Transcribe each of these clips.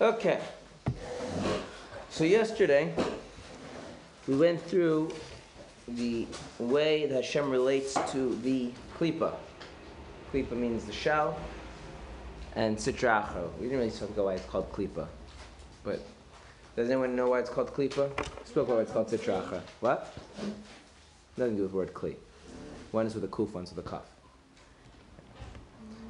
Okay. So yesterday we went through the way that Hashem relates to the klipa. Klipa means the shell, and sitracha. We didn't really talk about why it's called klipa, but does anyone know why it's called klipa? Spoke about why it's called sitracha. What? Nothing to do with the word kli. One is with a kuf, one's with a kaf.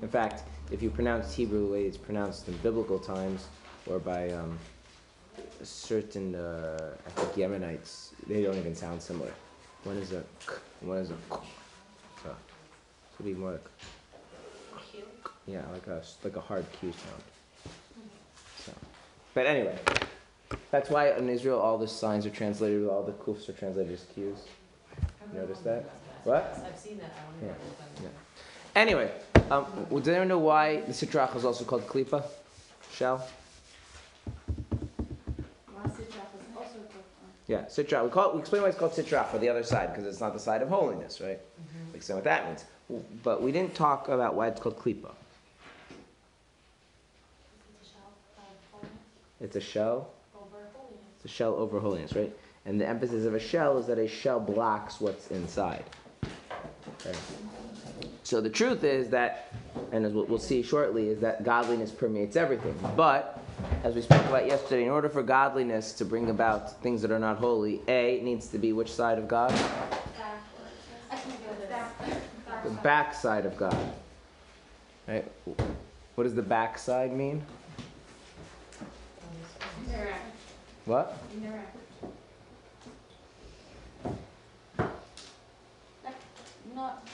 In fact, if you pronounce Hebrew the way it's pronounced in biblical times, or by um, certain, uh, I think Yemenites, they don't even sound similar. One is a k, one is a k. So it would be more like, yeah, like a like a hard Q sound. So, but anyway, that's why in Israel all the signs are translated, all the kufs are translated as Qs. Notice that? What? I've seen that. I Yeah. Yeah. Anyway, um, does anyone know why the sitrach is also called klipa? Shell? Yeah, sitrach. We call it, we explain why it's called sitrach for the other side because it's not the side of holiness, right? Mm-hmm. We explain what that means. But we didn't talk about why it's called klipa. It's a shell. It's a shell over holiness, right? And the emphasis of a shell is that a shell blocks what's inside. Okay. So the truth is that, and as we'll see shortly, is that godliness permeates everything. But as we spoke about yesterday, in order for godliness to bring about things that are not holy, A needs to be which side of God? The back side of God. Right? What does the back side mean? What? Not,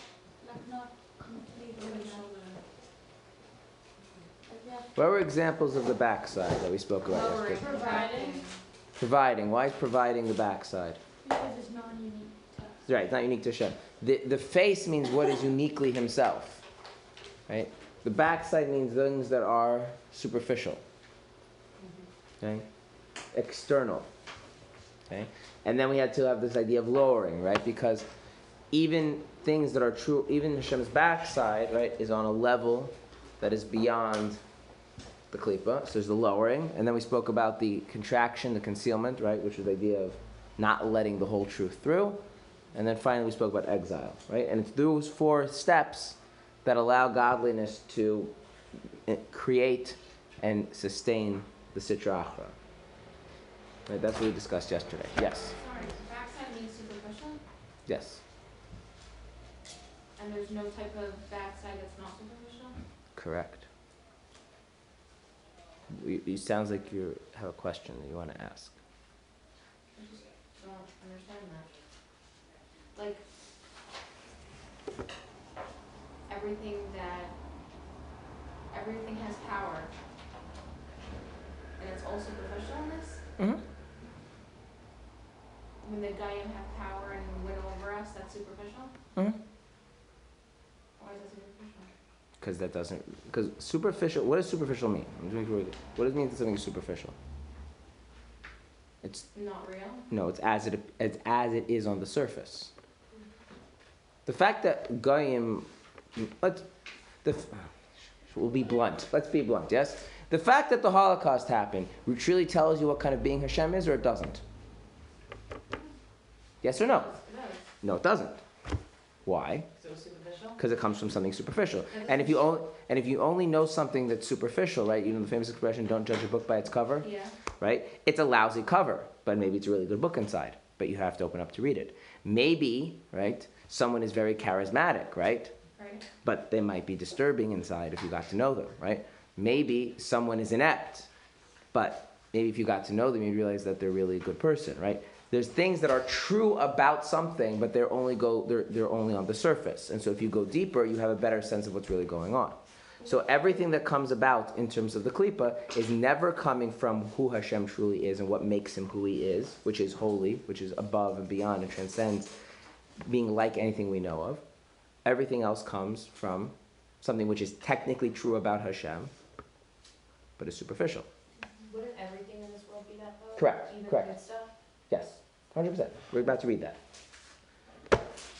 like not completely. What were examples of the backside that we spoke about yesterday? Providing. Providing. Why is providing the backside? Because it's not unique to us. Right, it's not unique to Hashem. The, the face means what is uniquely himself. Right? The backside means things that are superficial. Mm-hmm. Okay? External. Okay? And then we had to have this idea of lowering, right? Because even things that are true, even Hashem's backside, right, is on a level that is beyond the klipa. So there's the lowering. And then we spoke about the contraction, the concealment, right, which is the idea of not letting the whole truth through. And then finally, we spoke about exile, right? And it's those four steps that allow godliness to eh, create and sustain the sitra achra. Right? That's what we discussed yesterday. Yes. Sorry, backside means superficial, Yes. and there's no type of backside that's not superficial? Correct. You sounds like you have a question that you want to ask. I just don't understand that. Like, everything that, everything has power. And it's all superficial in this? Mm-hmm. When the goyim have power and win over us, that's superficial? Mm-hmm. Why is that superficial? Because that doesn't. Because superficial. What does superficial mean? I'm doing really good. What does it mean that something is superficial? It's Not real? no. It's as it. It's as it is on the surface. The fact that goyim, let's, the, we'll be blunt. Let's be blunt. Yes. The fact that the Holocaust happened truly tells you what kind of being Hashem is, or it doesn't. Yes or no? It. No, it doesn't. Why? Because it comes from something superficial. And if you only and if you only know something that's superficial, right? You know the famous expression, "Don't judge a book by its cover," Yeah. right? It's a lousy cover, but maybe it's a really good book inside. But you have to open up to read it. Maybe, right? Someone is very charismatic, right? Right. But they might be disturbing inside if you got to know them, right? Maybe someone is inept, but maybe if you got to know them, you realize that they're really a good person, right? There's things that are true about something, but they're only go they're, they're only on the surface. And so if you go deeper, you have a better sense of what's really going on. So everything that comes about in terms of the klipa is never coming from who Hashem truly is and what makes him who he is, which is holy, which is above and beyond and transcends being like anything we know of. Everything else comes from something which is technically true about Hashem, but is superficial. Wouldn't everything in this world be that though? Correct, Even correct. good stuff? Yes, 100%. We're about to read that.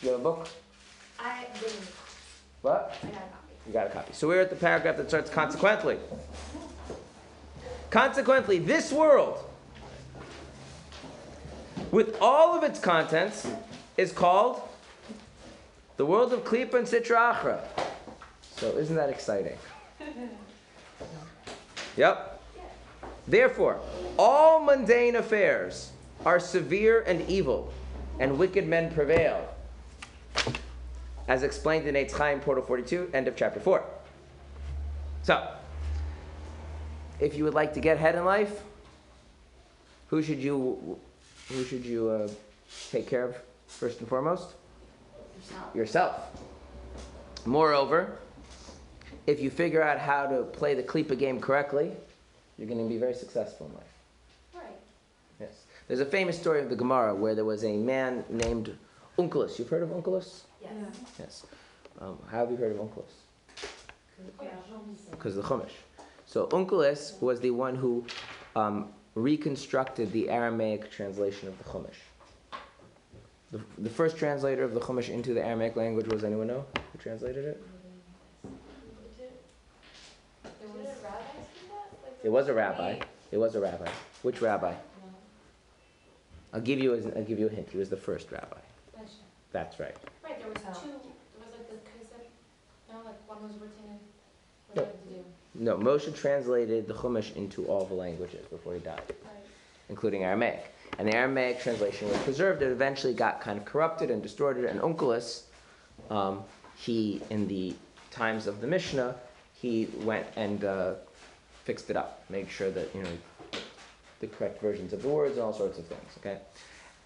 You have a book? I didn't. What? I got a copy. You got a copy. So we're at the paragraph that starts consequently. Consequently, this world, with all of its contents, is called the world of Klipa and Sitra Achra. So, isn't that exciting? Yep. Therefore, all mundane affairs are severe and evil, and wicked men prevail. As explained in Eitz Chaim, Portal 42, end of chapter 4. So, if you would like to get ahead in life, who should you, who should you uh, take care of first and foremost? Yourself. Yourself. Moreover, if you figure out how to play the Klippa game correctly, you're going to be very successful in life. Right. Yes. There's a famous story of the Gemara where there was a man named Onkelos. You've heard of Onkelos? Yes. Yes. Um, how have you heard of Onkelos? Because of the Chumash. So Onkelos was the one who um, reconstructed the Aramaic translation of the Chumash. The, the first translator of the Chumash into the Aramaic language was anyone know who translated it? There was a rabbi do that? Like, It was a rabbi. It was a rabbi. Which rabbi? I'll give you a, I'll give you a hint. He was the first rabbi. That's- That's right. Right, there was Oh. two, there was like the Kesef, no, like one was written in, what it do? No, Moshe translated the Chumash into all the languages before he died. Right. including Aramaic. And the Aramaic translation was preserved. It eventually got kind of corrupted and distorted. And Onkelos, um, he, in the times of the Mishnah, he went and uh, fixed it up, made sure that, you know, the correct versions of the words and all sorts of things, okay?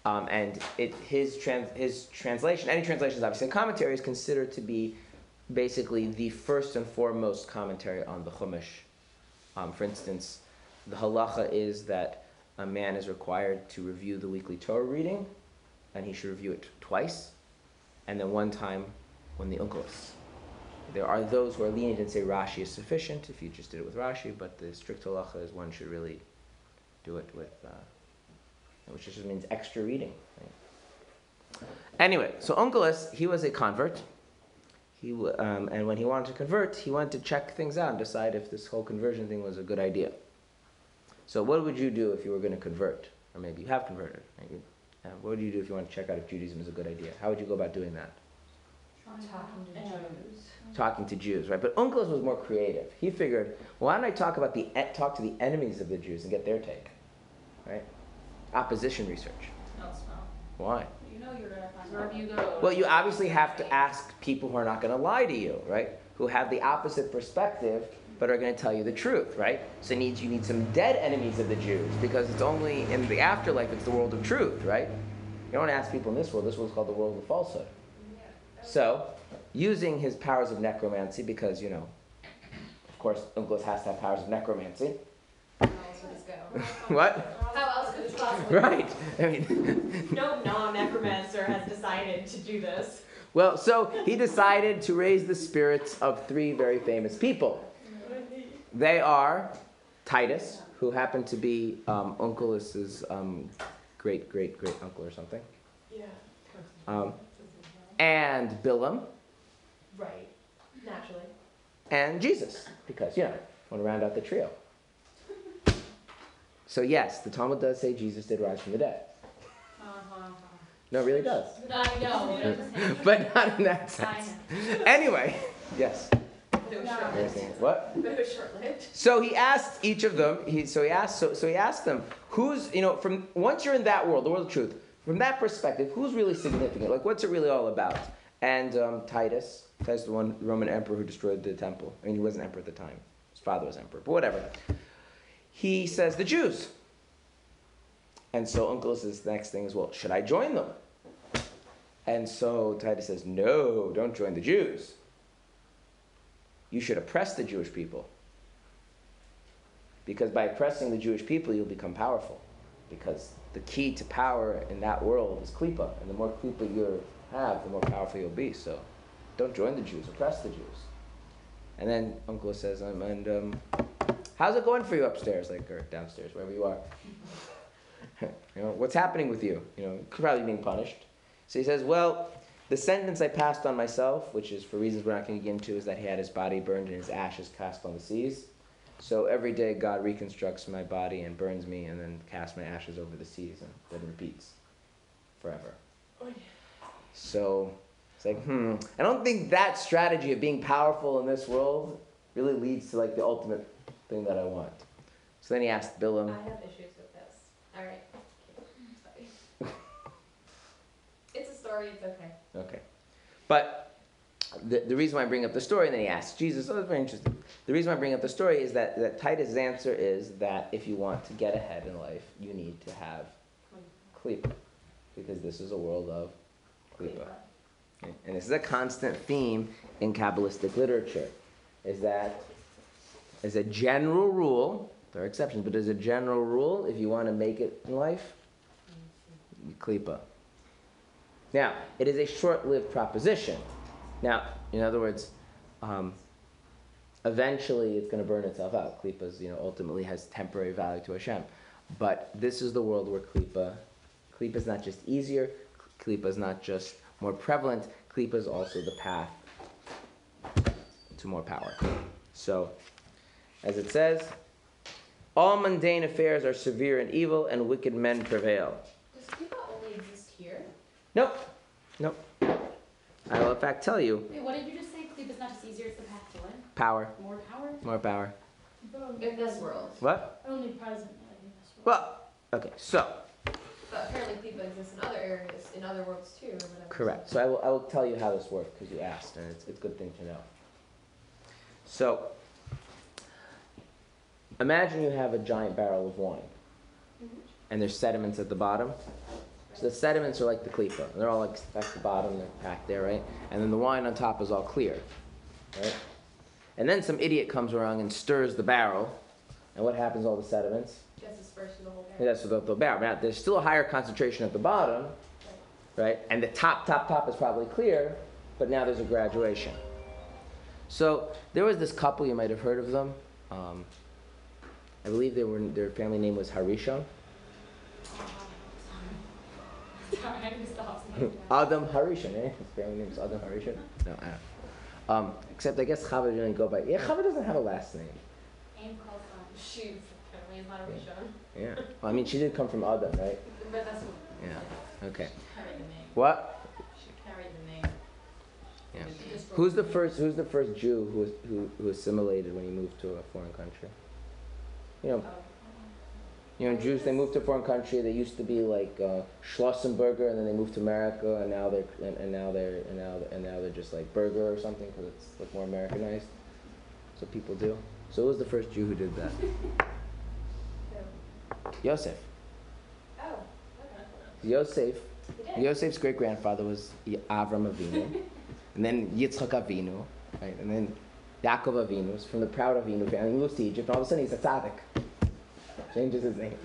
Um, and it, his, trans, his translation, any translation is obviously a commentary, is considered to be basically the first and foremost commentary on the Chumash. Um, for instance, the halacha is that a man is required to review the weekly Torah reading, and he should review it twice, and then one time when the Onkelos. There are those who are lenient and say Rashi is sufficient if you just did it with Rashi, but the strict halacha is one should really do it with, uh, which just means extra reading. right? Anyway, so Onkelos, he was a convert. He, um, and when he wanted to convert, he wanted to check things out and decide if this whole conversion thing was a good idea. So, what would you do if you were going to convert? Or maybe you have converted. Maybe. Uh, what would you do if you want to check out if Judaism is a good idea? How would you go about doing that? Talking to Jews. Talking to Jews, right? But Onkelos was more creative. He figured, why don't I talk about the e- talk to the enemies of the Jews and get their take, right? Opposition research. No smell. Why? You know you're gonna find wherever you go. Well, you obviously have to ask people who are not going to lie to you, right? Who have the opposite perspective, but are going to tell you the truth, right? So it needs you need some dead enemies of the Jews because it's only in the afterlife it's the world of truth, right? You don't ask people in this world. This world's called the world of falsehood. So, using his powers of necromancy, because you know, of course, Onkelos has to have powers of necromancy. How else would? What? How else could this possibly? Right. I mean. No non-necromancer has decided to do this. Well, so he decided to raise the spirits of three very famous people. They are Titus, who happened to be um, Onkelos's um, great great great uncle or something, Yeah. um, and Bilam, Right. Naturally. and Jesus, because you know, want to round out the trio. So yes, the Talmud does say Jesus did rise from the dead. Uh-huh. No, it really does, I know. but not in that sense. Anyway, yes. It was No. short-lived. What? But it was short-lived. So he asked each of them. He, so he asked. So, so he asked them, who's you know from once you're in that world, the world of truth, from that perspective, who's really significant? Like, what's it really all about? And um, Titus, Titus, the one Roman emperor who destroyed the temple. I mean, he wasn't emperor at the time. His father was emperor, but whatever. He says the Jews. And so Onkelos' next thing is, well, should I join them? And so Titus says, no, don't join the Jews. You should oppress the Jewish people. Because by oppressing the Jewish people, you'll become powerful. Because the key to power in that world is klipa. And the more klipa you have, the more powerful you'll be. So don't join the Jews, oppress the Jews. And then Uncle says, um, and um, how's it going for you upstairs, like, or downstairs, wherever you are? you know, what's happening with you? You know, probably being punished. So he says, well, the sentence I passed on myself, which is for reasons we're not going to get into, is that he had his body burned and his ashes cast on the seas. So every day God reconstructs my body and burns me and then casts my ashes over the seas and then repeats forever. So it's like, hmm, I don't think that strategy of being powerful in this world really leads to like the ultimate thing that I want. So then he asked Bilam. I have issues with this. Alright. Sorry. It's a story, it's okay. okay. But the, the reason why I bring up the story, and then he asks Jesus, oh, that's very interesting. The reason why I bring up the story is that, that Titus' answer is that if you want to get ahead in life, you need to have klipa. Because this is a world of klipa. And this is a constant theme in Kabbalistic literature, is that as a general rule, there are exceptions, but as a general rule, if you want to make it in life, you klipa. Now, it is a short-lived proposition. Now, in other words, um, eventually it's going to burn itself out. Klipa, you know, ultimately has temporary value to Hashem. But this is the world where klipa, klipa is not just easier, klipa is not just more prevalent, klipa is also the path to more power. So, as it says, all mundane affairs are severe and evil, and wicked men prevail. Does klipa only exist here? Nope, nope. I will in fact tell you Wait, what did you just say? Is not just easier, it's the path to what? power, More power? more power. In this world. What? Only present in this world. Well, okay, so But apparently klipa exists in other areas, in other worlds too, correct. So I will, I will tell you how this works because you asked, and it's, it's a good thing to know. So imagine you have a giant barrel of wine, and there's sediments at the bottom. So the sediments are like the klipa, they're all like at the bottom, they're packed there, right? And then the wine on top is all clear, right? And then some idiot comes around and stirs the barrel, and what happens to all the sediments? Gets dispersed the whole Yeah, area. That's the, the barrel. Now, there's still a higher concentration at the bottom, right? And the top, top, top is probably clear, but now there's a graduation. So there was this couple, you might have heard of them. Um, I believe they were, their family name was Harishon. Sorry, I need to. Adam Harishon, eh? His family name is Adam Harishon? No, I don't. Um, except I guess Chava didn't go by. Yeah, Chava doesn't have a last name. Aim calls on. Shoot, apparently it's not a Rishon. Yeah. Well, I mean, she did come from Adam, right? But that's. Yeah. Okay. Carry the name. What? She carried the name. Yeah. Who's the first? Who's the first Jew who was, who, who assimilated when he moved to a foreign country? You know, you know, Jews they moved to a foreign country. They used to be like uh, Schlossenberger, and then they moved to America, and now they're and, and now they're and now and now they're just like Burger or something because it's like more Americanized. What people do. So who was the first Jew who did that? Yosef. Oh, okay. Yosef. Yosef's great grandfather was Avram Avinu, and then Yitzchak Avinu, right? And then Yaakov Avinu is from the proud Avinu family. Moves to Egypt, and all of a sudden he's a tzaddik. Changes his name.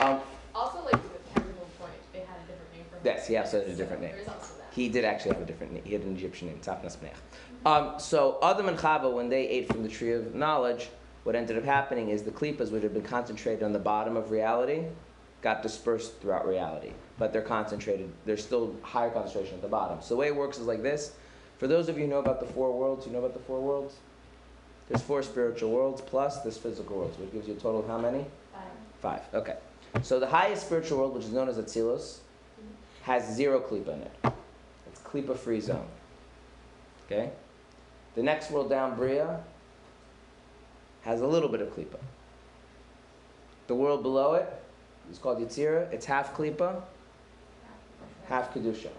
Um, Also, like, with Point, they had a different name for him. Yes, he also had a different name. There's also that. he did actually have a different name. He had an Egyptian name, Tzafnas Meach. Um, so Adam and Chava, when they ate from the tree of knowledge, what ended up happening is the klipas, which had been concentrated on the bottom of reality, got dispersed throughout reality. But they're concentrated, there's still higher concentration at the bottom. So the way it works is like this. For those of you who know about the four worlds, you know about the four worlds? There's four spiritual worlds plus this physical world, which gives you a total of how many? Five. Five. Okay. So the highest spiritual world, which is known as Atzilus, has zero klipa in it. It's klipa free zone. Okay. The next world down, Bria, has a little bit of klipa. The world below it is called Yetzira. It's half klipa, half kedusha.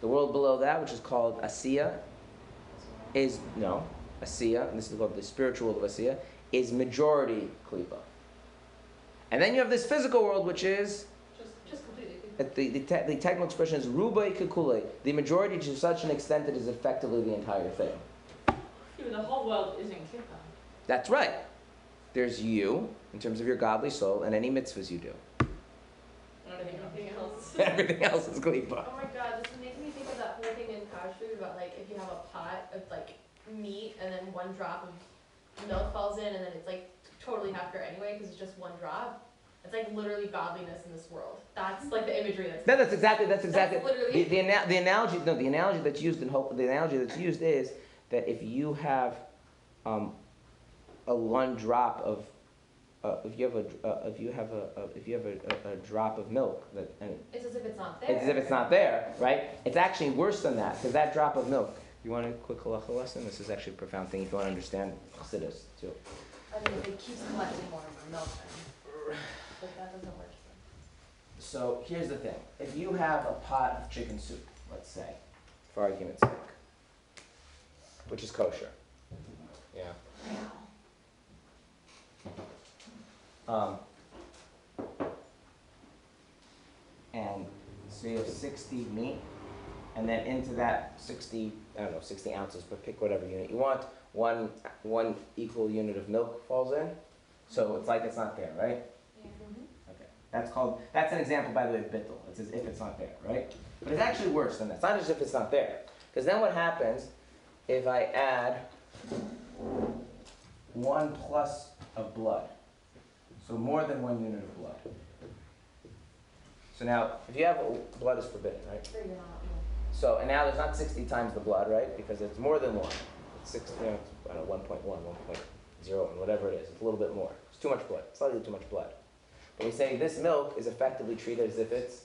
The world below that, which is called Asiya, is no Asiya, and this is called the spiritual world of Asiya, is majority klipa. And then you have this physical world, which is Just, just completely. the, the, te- the technical expression is rubo kekulo, the majority to such an extent that it is effectively the entire thing. The whole world isn't Klipa. That's right. There's you, in terms of your godly soul, and any mitzvahs you do. Everything else. Everything else is klipa. Oh my god, this is making me think of that in kashrut about like if you have a pot of like meat and then one drop of milk falls in and then it's like totally half pure anyway because it's just one drop. It's like literally godliness in this world. That's like the imagery that's. No, that's exactly, that's exactly, That's literally- the, the, ana- the analogy, no, the analogy that's used in, hope. the analogy that's used is that if you have, um, a one drop of, uh, if you have a, uh, if you have a, a if you have a, a, a drop of milk that, and It's as if it's not there. it's as if it's not there, right? It's actually worse than that, because that drop of milk. You want a quick halacha lesson? This is actually a profound thing if you want to understand chassidus too. I mean, it keeps collecting more of the milk then. But that doesn't work. So here's the thing: if you have a pot of chicken soup, let's say, for argument's sake, which is kosher, yeah. Um, and so you have 60 meat, and then into that 60, I don't know, 60 ounces, but pick whatever unit you want. One, one equal unit of milk falls in, so it's like it's not there, right? Okay, that's called, that's an example, by the way, of bittul. It's as if it's not there, right? But it's actually worse than that. It's not as if it's not there. Because then what happens if I add one plus of blood? So more than one unit of blood. So now, if you have, blood is forbidden, right? Sure, you're not. So, and now there's not 60 times the blood, right? Because it's more than one. It's 60, you know, it's, I don't know, 1.1, 1.0, and whatever it is. It's a little bit more. It's too much blood, slightly too much blood. But we say this milk is effectively treated as if it's,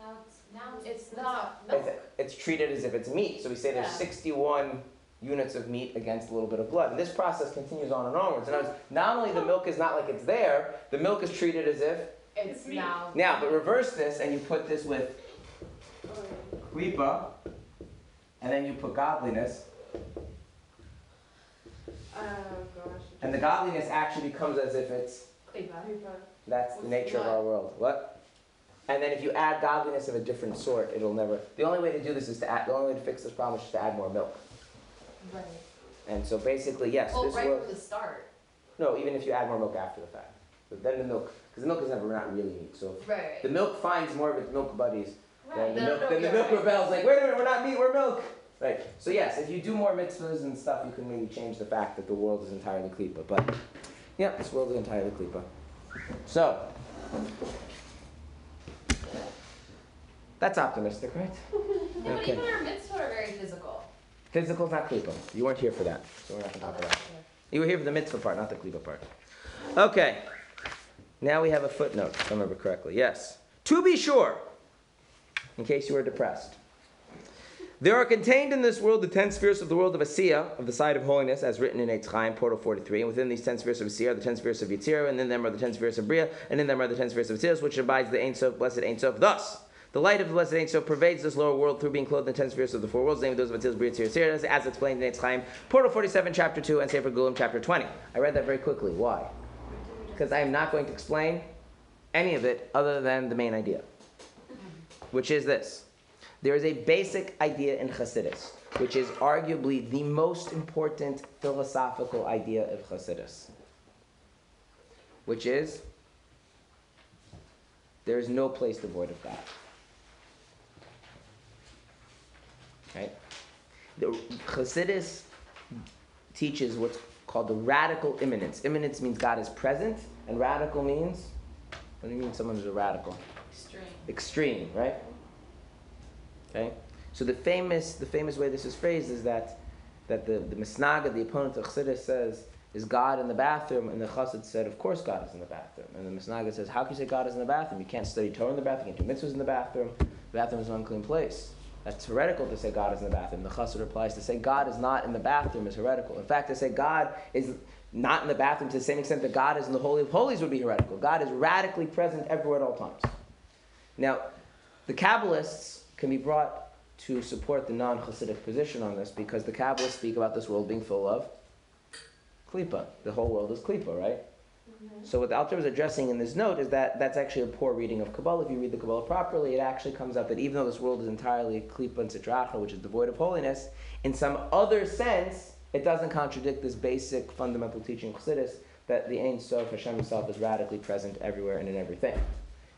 Now it's, now It's it's. not it's, milk. it's treated as if it's meat. So we say there's Yeah. 61 units of meat against a little bit of blood. And this process continues on and onwards. And not only the milk is not like it's there, the milk is treated as if, It's meat. now. now, but reverse this and you put this with klipa, and then you put godliness, Oh, gosh. and the godliness actually becomes as if it's that's the nature of our world. What? And then if you add godliness of a different sort, it'll never. The only way to do this is to add. The only way to fix this problem is just to add more milk. Right. And so basically, yes, Well, this right from the start. No, even if you add more milk after the fact, but then the milk, because the milk is never not really meat. So if Right. the milk finds more of its milk buddies. Then the No, milk, then the milk rebels like, wait a minute, we're not meat, we're milk. Right. So yes, if you do more mitzvahs and stuff, you can maybe change the fact that the world is entirely klipa. But yeah, this world is entirely klipa. So that's optimistic, right? Yeah, but Okay. even our mitzvot are very physical. Physical's not klipa. You weren't here for that, so we're not gonna talk about. it. You were here for the mitzvah part, not the klipa part. Okay. Now we have a footnote, if I remember correctly. Yes. To be sure, in case you were depressed. There are contained in this world the ten spheres of the world of Asiya, of the side of holiness, as written in Eitz Chaim, Portal 43. And within these ten spheres of Asiya are the ten spheres of Yetzira, and in them are the ten spheres of Bria, and in them are the ten spheres of Tzilus, which abides the Ein Sof, blessed Ein Sof. Thus, the light of the blessed Sof pervades this lower world through being clothed in the ten spheres of the four worlds, namely those of Atzilus, Bria, Yetzira, Tzira, as explained in Eitz Chaim, Portal 47, Chapter 2, and Sefer Gulim, Chapter 20. I read that very quickly. Why? Because I am not going to explain any of it other than the main idea, which is this. There is a basic idea in Chassidus, which is arguably the most important philosophical idea of Chassidus, which is there is no place devoid of God. Right? The Chassidus teaches what's called the radical immanence. Immanence means God is present, and radical means what do you mean someone is a radical? Extreme. extreme, right? Okay. So the famous the famous way this is phrased is that that the the Misnaga, the opponent of Chassidus, says is God in the bathroom, and the Chassid said, of course God is in the bathroom, and the Misnaga says, how can you say God is in the bathroom? You can't study Torah in the bathroom, you can't do mitzvahs in the bathroom. The bathroom is an unclean place. That's heretical to say God is in the bathroom. The Chassid replies to say God is not in the bathroom is heretical. In fact, to say God is not in the bathroom to the same extent that God is in the Holy of Holies would be heretical. God is radically present everywhere at all times. Now, the Kabbalists can be brought to support the non-Hasidic position on this because the Kabbalists speak about this world being full of klipa. The whole world is klipa, right? So what the Alter is addressing in this note is that that's actually a poor reading of Kabbalah. If you read the Kabbalah properly, it actually comes out that even though this world is entirely klipa and which is devoid of holiness, in some other sense, it doesn't contradict this basic fundamental teaching of Chassidus that the Ein Sof, Hashem himself, is radically present everywhere and in everything.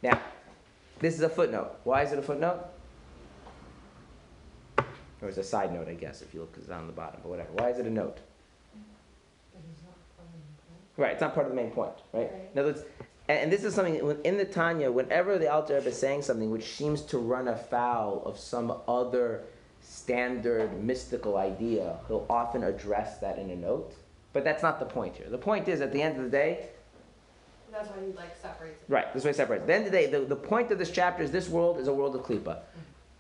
Now, this is a footnote. Why is it a footnote? Or it's a side note, I guess, if you look, it's on the bottom, but whatever. Why is it a note? Right, it's not part of the main point, right? Right. In other words, and, and this is something in the Tanya, whenever the Alter Rebbe is saying something which seems to run afoul of some other standard mystical idea, he'll often address that in a note. But that's not the point here. The point is, at the end of the day, That's why he like separates it. Right, this way separate. At the end of the day, the, the point of this chapter is this world is a world of klipa.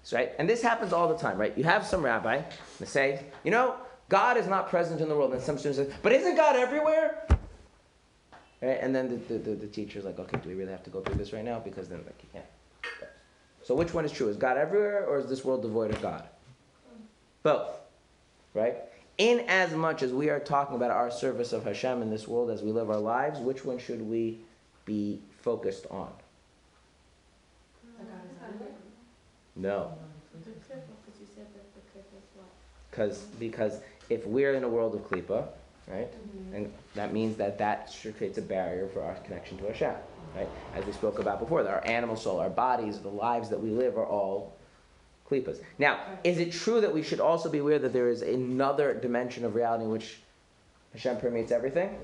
So, right? And this happens all the time, right? You have some rabbi that say, you know, God is not present in the world. And some students say, but isn't God everywhere? Right? And then the, the, the, teacher's like, okay, do we really have to go through this right now? Because then like, you can't. So which one is true? Is God everywhere or is this world devoid of God? Both. Right? In as much as we are talking about our service of Hashem in this world as we live our lives, which one should we be focused on? That God is everywhere. No. Because you said that the klipa is what? Because because if we're in a world of klipa, right, Mm-hmm. and that means that that creates a barrier for our connection to Hashem, right? As we spoke about before, that our animal soul, our bodies, the lives that we live are all klipas. Now, is it true that we should also be aware that there is another dimension of reality in which Hashem permeates everything?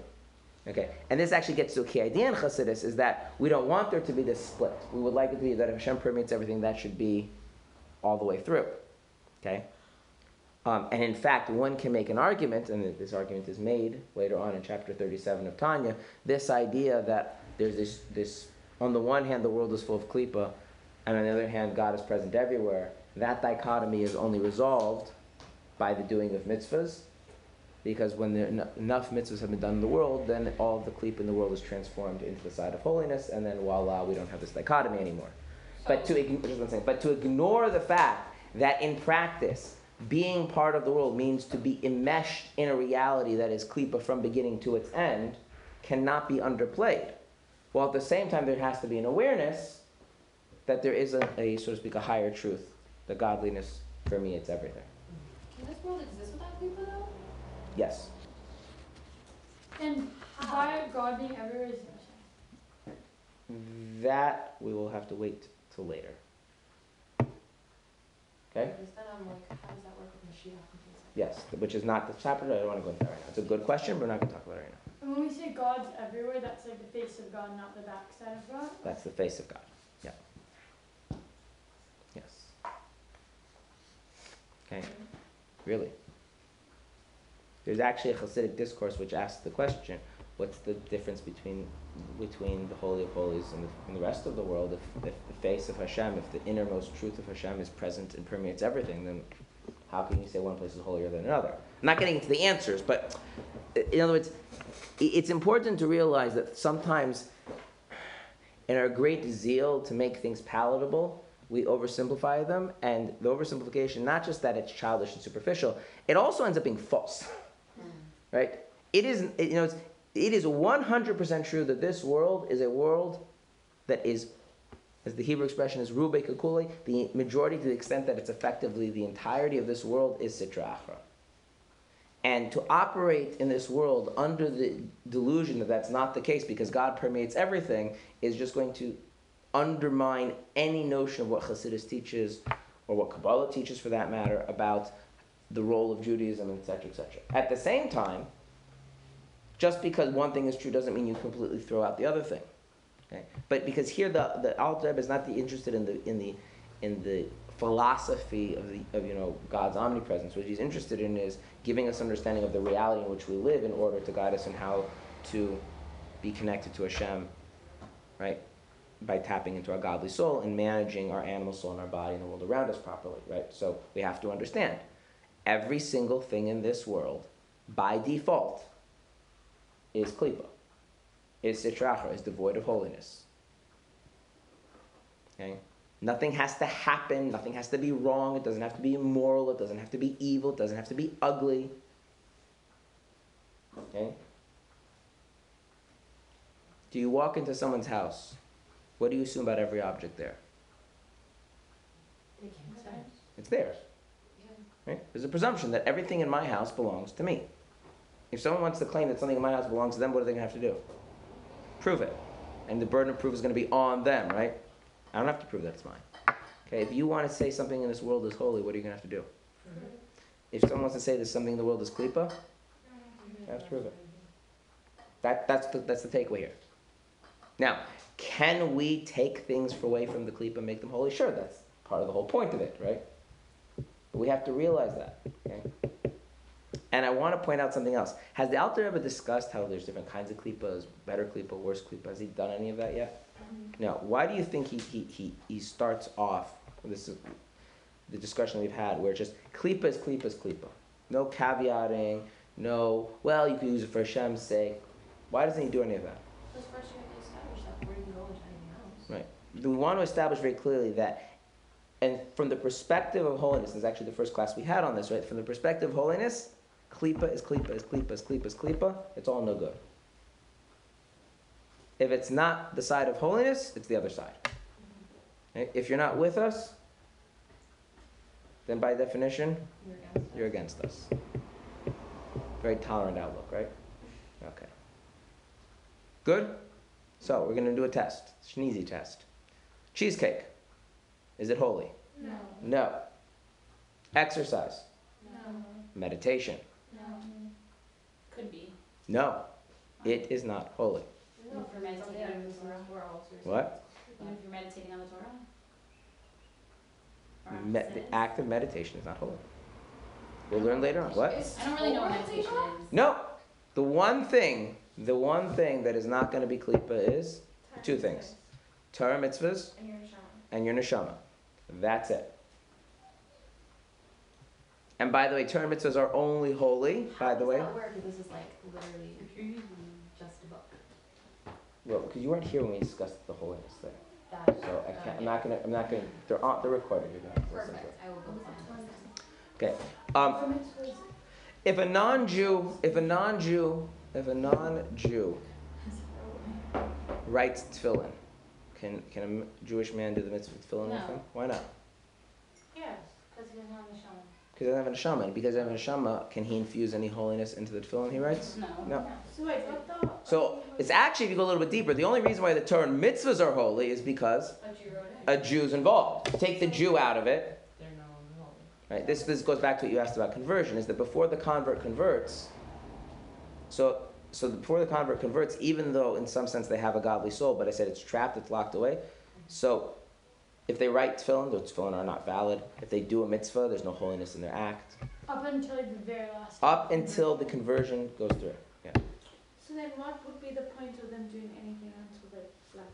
Okay, and this actually gets to a key idea in Chassidus is that we don't want there to be this split. We would like it to be that if Hashem permeates everything, that should be all the way through. Okay? Um, and in fact, one can make an argument, and this argument is made later on in chapter 37 of Tanya, this idea that there's this, this on the one hand, the world is full of klipa, and on the other hand, God is present everywhere. That dichotomy is only resolved by the doing of mitzvahs, because when en- enough mitzvahs have been done in the world, then all of the klipa in the world is transformed into the side of holiness, and then voila, we don't have this dichotomy anymore. But to, ign- just one second. but to ignore the fact that in practice, being part of the world means to be enmeshed in a reality that is klipa from beginning to its end cannot be underplayed. While at the same time, there has to be an awareness that there is a, a so to speak, a higher truth. The godliness permeates everything. Can this world exist without people though? Yes. And by God being everywhere is That we will have to wait till later. Okay? Because then I'm like, how does that work with Mashiach and things like Yes, which is not the chapter. I don't want to go into that right now. It's a good question, but we're not going to talk about it right now. And when we say God's everywhere, that's like the face of God, not the backside of God. That's the face of God. Yeah. Yes. Okay. Really. There's actually a Hasidic discourse which asks the question: What's the difference between between the Holy of Holies and the, and the rest of the world? If, if the face of Hashem, if the innermost truth of Hashem is present and permeates everything, then how can you say one place is holier than another? I'm not getting into the answers, but in other words, it's important to realize that sometimes in our great zeal to make things palatable, we oversimplify them, and the oversimplification, not just that it's childish and superficial, it also ends up being false, hmm. right? It is, it, you know, it's, it is 100% true that this world is a world that is, as the Hebrew expression is, rubo kekulo, the majority to the extent that it's effectively the entirety of this world is sitra achra. And to operate in this world under the delusion that that's not the case because God permeates everything is just going to undermine any notion of what Hasidus teaches or what Kabbalah teaches for that matter about the role of Judaism, etc., etc. At the same time, just because one thing is true doesn't mean you completely throw out the other thing. Okay? But because here the the Alter is not the, interested in the in the in the philosophy of the of you know God's omnipresence. What he's interested in is giving us understanding of the reality in which we live in order to guide us in how to be connected to Hashem, right? By tapping into our godly soul and managing our animal soul and our body and the world around us properly, right? So we have to understand every single thing in this world, by default, is klipa, is sitracha, is devoid of holiness. Okay? Nothing has to happen, nothing has to be wrong, it doesn't have to be immoral, it doesn't have to be evil, it doesn't have to be ugly. Okay? Do you walk into someone's house? What do you assume about every object there? They can't say. It's theirs. Right? There's a presumption that everything in my house belongs to me. If someone wants to claim that something in my house belongs to them, what are they going to have to do? Prove it. And the burden of proof is going to be on them, right? I don't have to prove that it's mine. Okay, if you want to say something in this world is holy, what are you going to have to do? If someone wants to say that something in the world is klipa, have to prove it. That, that's, the, that's the takeaway here. Now, can we take things away from the klipa and make them holy? Sure, that's part of the whole point of it, right? But we have to realize that. Okay? And I want to point out something else. Has the Alter ever discussed how there's different kinds of klippas, better klippa, worse klippa? Has he done any of that yet? Mm-hmm. No. Why do you think he, he, he, he starts off, this is the discussion we've had, where it's just klippa is klippa is klippa. No caveating, no, well, you can use it for Hashem's sake. Why doesn't he do any of that? Because first you have to establish that before you can go into anything else. Right. We want to establish very clearly that, and from the perspective of holiness, this is actually the first class we had on this, right? From the perspective of holiness, klipa is klipa is klipa is klipa is klipa. It's all no good. If it's not the side of holiness, it's the other side. If you're not with us, then by definition, You're against you're against us. Very tolerant outlook, right? Okay. Good? So, we're going to do a test. It's an easy test. Cheesecake. Is it holy? No. No. Exercise. No. Meditation. No. Could be. No. It is not holy. No, For meditating on the Torah. where all sorts of- What? Even if you're meditating on the Torah? Or Me- sin? the act of meditation is not holy. We'll learn later on. What? I don't really know what meditation is. No. The one thing, the one thing that is not going to be klipa is two things. Torah mitzvahs And you're in shower. and your neshama. That's it. And by the way, Torah mitzvahs are only holy, by the way. How does that work? This is like literally just a book. Well, because you weren't here when we discussed the holiness thing. That, So I can't, I'm not gonna, I'm not gonna, they're on, they're recorded, you're gonna listen to it. Perfect, I will go. Okay, um, if a non-Jew, if a non-Jew, if a non-Jew writes tefillin, can, can a Jewish man do the mitzvah of tefillin with him? Why not? Yes, because he doesn't have neshama. Because he doesn't have a neshama, and because he doesn't have a neshama, can he infuse any holiness into the tefillin he writes? No. No. So wait, the? So, it's actually, if you go a little bit deeper, the only reason why the Torah and mitzvahs are holy is because but you wrote it. a Jew's involved. Take the Jew out of it, They're no longer. Right? This, this goes back to what you asked about conversion, is that before the convert converts, so, so before the convert converts, even though in some sense they have a godly soul, but I said it's trapped, it's locked away. So if they write tefillin, those tefillin are not valid. If they do a mitzvah, there's no holiness in their act. Up until the very last. Up until the conversion goes through. Yeah. So then what would be the point of them doing anything until they like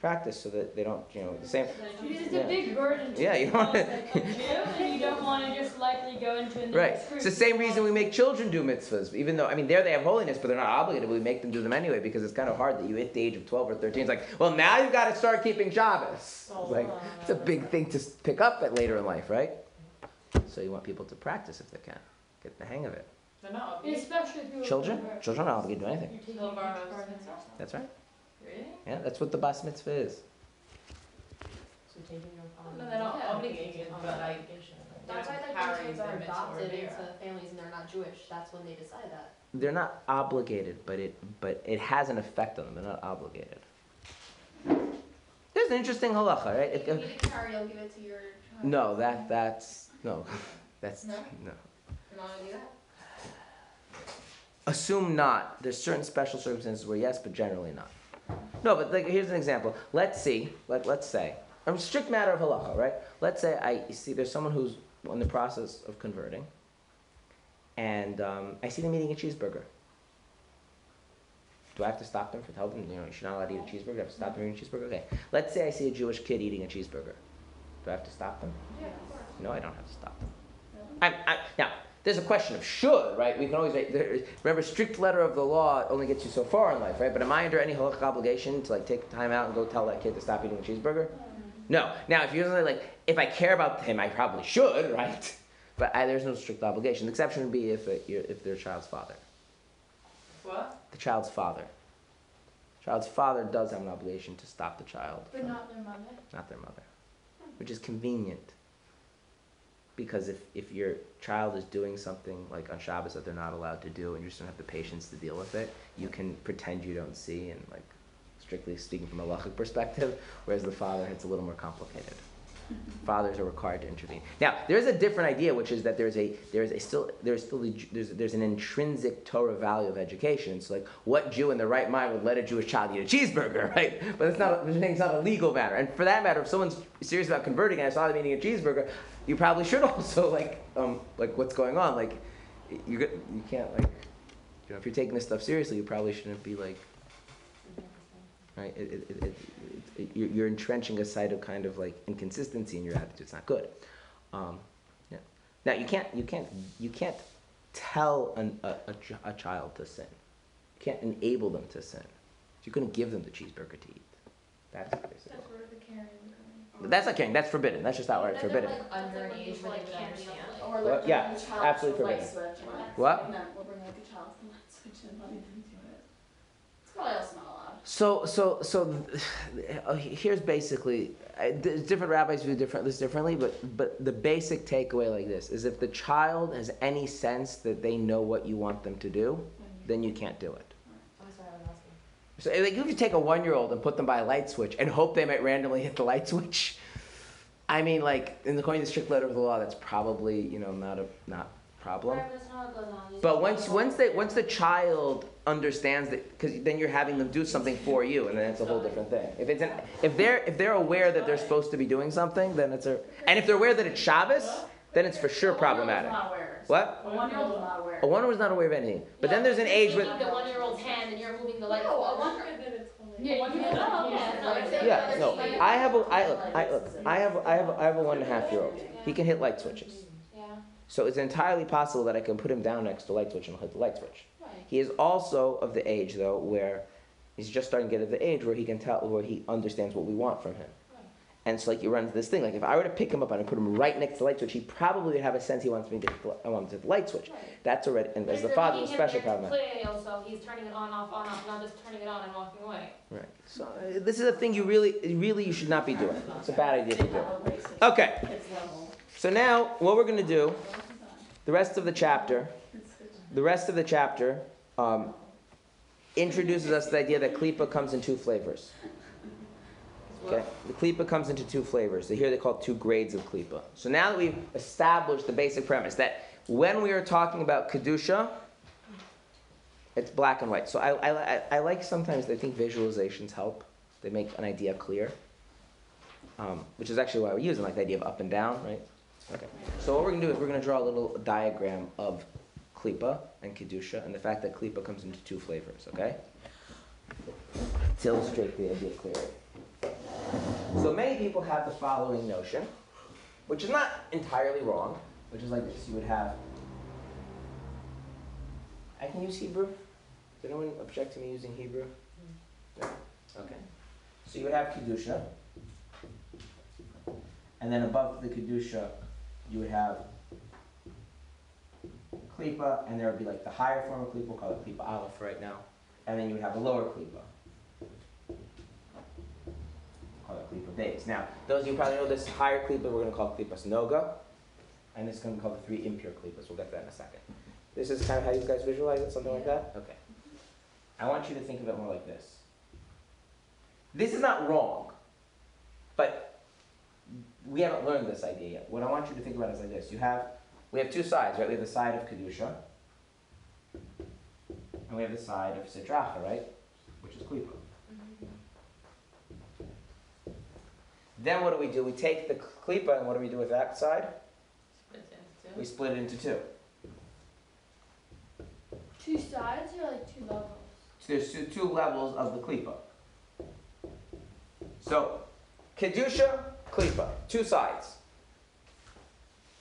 practice? Practice so that they don't, you know, the same. It's Yeah. a big burden Yeah, you don't become, like, a and you don't want to just lightly go into the Right. It's the same reason we make children do mitzvahs, even though I mean there they have holiness, but they're not obligated. We make them do them anyway because it's kind of hard that you hit the age of twelve or thirteen. It's like, well, now you've got to start keeping Shabbos. It's like it's a big thing to pick up at later in life, right? So you want people to practice if they can, get the hang of it. They're not obligated. Especially if you Children, children are not obligated to do anything. You're taking Till each bar part of it. mitzvah? That's right. Really? Yeah, that's what the bas mitzvah is. So taking your father. No, they're not Yeah. obligated, but like, that's why like kids are adopted into families and they're not Jewish, that's when they decide that. They're not obligated, but it but it has an effect on them. They're not obligated. There's an interesting halacha, right? If- If you need a car, you'll give it to your child. No, that that's no, that's No? no. You're not gonna do that? Assume not. There's certain special circumstances where yes, but generally not. No, but like here's an example. Let's see. Let let's say. I'm a strict matter of halacha, right? Let's say I you see there's someone who's in the process of converting, and um, I see them eating a cheeseburger. Do I have to stop them for tell them you know you're not allowed to eat a cheeseburger? Do I have to stop them eating a cheeseburger? Okay. Let's say I see a Jewish kid eating a cheeseburger. Do I have to stop them? Course. No, I don't have to stop them. I'm, I, now, there's a question of should, right? We can always make, there, remember, strict letter of the law only gets you so far in life, right? But am I under any halachic obligation to like take time out and go tell that kid to stop eating a cheeseburger? Mm-hmm. No. Now, if you're like, if I care about him, I probably should, right? But I, there's no strict obligation. The exception would be if uh, it, you're, if they're child's father. What? The child's father. Child's father does have an obligation to stop the child But from not their mother. not their mother, which is convenient. Because if, if your child is doing something like on Shabbos that they're not allowed to do and you just don't have the patience to deal with it, you can pretend you don't see and like strictly speaking from a halachic perspective, whereas the father it's a little more complicated. Fathers are required to intervene. Now, there is a different idea, which is that there's a there's a still there's still a, there's there's an intrinsic Torah value of education. So, like, what Jew in their right mind would let a Jewish child eat a cheeseburger, right? But it's not it's not a legal matter. And for that matter, if someone's serious about converting and I saw them eating a cheeseburger, you probably should also like um like what's going on. Like, you're. You can't like, you know, if you're taking this stuff seriously, you probably shouldn't be like, right? It, it, it, it, it, you're, you're entrenching a side of kind of like inconsistency in your attitude. It's not good. Um, yeah. Now you can't, you can't, you can't tell an, a, a, ch- a child to sin. You can't enable them to sin. You couldn't give them the cheeseburger to eat. That's basically. That's where that's not caring. That's forbidden. That's just outright Then forbidden. like, under an age where they would understand. Or What? like Yeah, child absolutely forbidden. switch. or What? No, we'll bring like a child to the light switch and letting them do it. It's probably also not allowed. So, so, so, uh, here's basically, uh, different rabbis view different this differently, but but the basic takeaway like this is if the child has any sense that they know what you want them to do, then you can't do it. That's why I was asking. So, like, if you take a one-year-old and put them by a light switch and hope they might randomly hit the light switch, I mean, like, in the according to the strict letter of the law, that's probably you know not a not problem. Right, that's not what goes on. You But once once they once the child understands that, because then you're having them do something for you, and then it's a whole different thing. If it's an, if they're if they're aware that they're supposed to be doing something, then it's a and if they're aware that it's Shabbos, then it's for sure problematic. Not aware. What? A one-year-old is not aware. A one was not aware of anything. But then there's an age where. You're with the one-year-old's hand and you're moving the light. No, oh, a one- Yeah, you One-year-old yeah, no, I'm yeah no. I have a I look I look I have I have I have a one and a half year old. He can hit light switches. Yeah, So it's entirely possible that I can put him down next to a light switch and he'll hit the light switch. right. He is also of the age though where he's just starting to get to the age where he can tell where he understands what we want from him. And so like he runs this thing. Like if I were to pick him up and I put him right next to the light switch, he probably would have a sense he wants me to I want him to hit the light switch. Right. That's already and as the father was special to problem. Play also, he's turning it on, off, on, off, not just turning it on and walking away. Right. So uh, this is a thing you really really you should not be doing. It's a bad idea to do. have a light switch. Okay. So now what we're gonna do, the rest of the chapter, the rest of the chapter um, introduces us to the idea that klipa comes in two flavors. Okay, the klipa comes into two flavors. So here they call it two grades of klipa. So now that we've established the basic premise that when we are talking about kedusha, it's black and white. So I, I, I- I like sometimes I think visualizations help. They make an idea clear, um, which is actually why we're using like the idea of up and down, right? Okay. So what we're gonna do is we're gonna draw a little diagram of klipa and kedusha and the fact that klipa comes into two flavors. Okay. To illustrate the idea clearly. So many people have the following notion, which is not entirely wrong, which is like this. You would have. I can use Hebrew. Does anyone object to me using Hebrew? Mm-hmm. No? Okay. So you would have Kedusha. And then above the Kedusha, you would have Klipa, and there would be like the higher form of Klipa, we'll call it Klipa Aleph right now. And then you would have the lower Klipa. Call it Klipa Beis. Now, those of you probably know this higher Klipa, we're going to call Klipas Noga. And this is going to be called the three impure Klipas. We'll get to that in a second. This is kind of how you guys visualize it, something like that? Okay. I want you to think of it more like this. This is not wrong, but we haven't learned this idea yet. What I want you to think about is like this. You have, we have two sides, right? We have the side of Kedusha, and we have the side of Sitra Achra, right? Which is Klipa. Then what do we do? We take the Klipa, and what do we do with that side? Split into two. We split it into two. Two sides or like two levels? So there's two, two levels of the klipa. So, kedusha, klipa, two sides.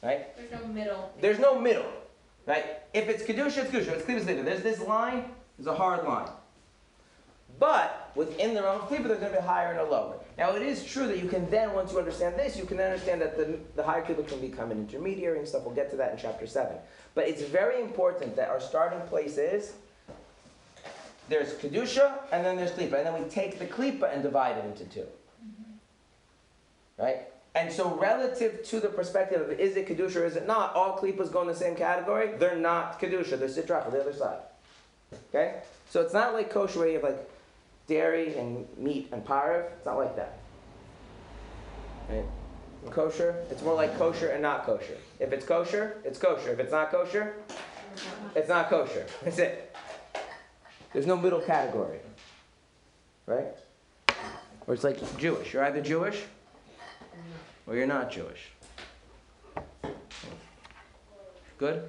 Right? There's no middle. There's no middle. Right? If it's kedusha, it's kedusha. If it's klipa, it's klipa. There's this line. There's a hard line. But within the realm of klipa, there's going to be a higher and a lower. Now, it is true that you can then, once you understand this, you can then understand that the, the higher klipa can become an intermediary and stuff. We'll get to that in chapter seven. But it's very important that our starting place is there's kedusha and then there's klipa, and then we take the klipa and divide it into 2 mm-hmm. right? And so, relative to the perspective of is it kedusha or is it not, all klipas go in the same category. They're not kedusha; they're sitra achra, the other side. Okay, so it's not like kosher where you have like dairy and meat and parv. It's not like that. Right? Kosher, it's more like kosher and not kosher. If it's kosher, it's kosher. If it's not kosher, it's not kosher. That's it. There's no middle category. Right? Or it's like Jewish. You're either Jewish or you're not Jewish. Good?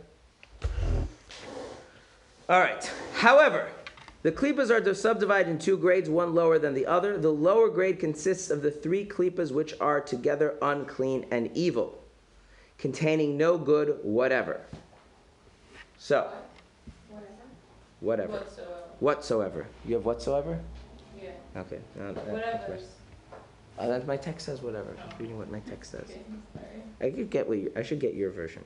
All right. However, the klipas are subdivided in two grades, one lower than the other. The lower grade consists of the three klipas which are together unclean and evil, containing no good whatever. So, whatever. Whatsoever. Whatsoever. You have whatsoever? Yeah. Okay. no, that- Whatever. Uh, that, my text says whatever. Just reading what my text says. Okay, sorry. I could get what you, I should get your version.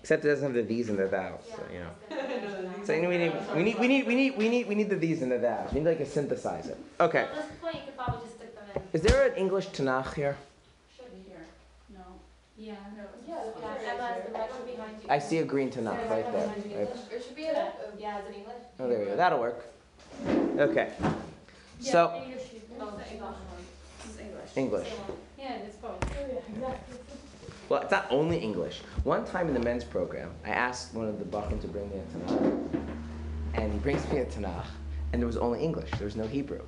Except it doesn't have the these and the thous, so, you know. So you know, we need, we need, we need, we need, we need, we need the these and the thous. We need like a synthesizer. Okay. At this point, you could probably just stick them in. Is there an English Tanakh here? Should be here. No. Yeah. No. Yeah, Emma the red one behind you. I see a green Tanakh Is right there. Right. English? It should be a, a- yeah, is it English? Oh, there we go. That'll work. Okay. Yeah, So English. Oh, it's English. This is English. English. Same one. Yeah, it's probably. Well, it's not only English. One time in the men's program, I asked one of the Bachim to bring me a Tanakh, and he brings me a Tanakh, and there was only English. There was no Hebrew.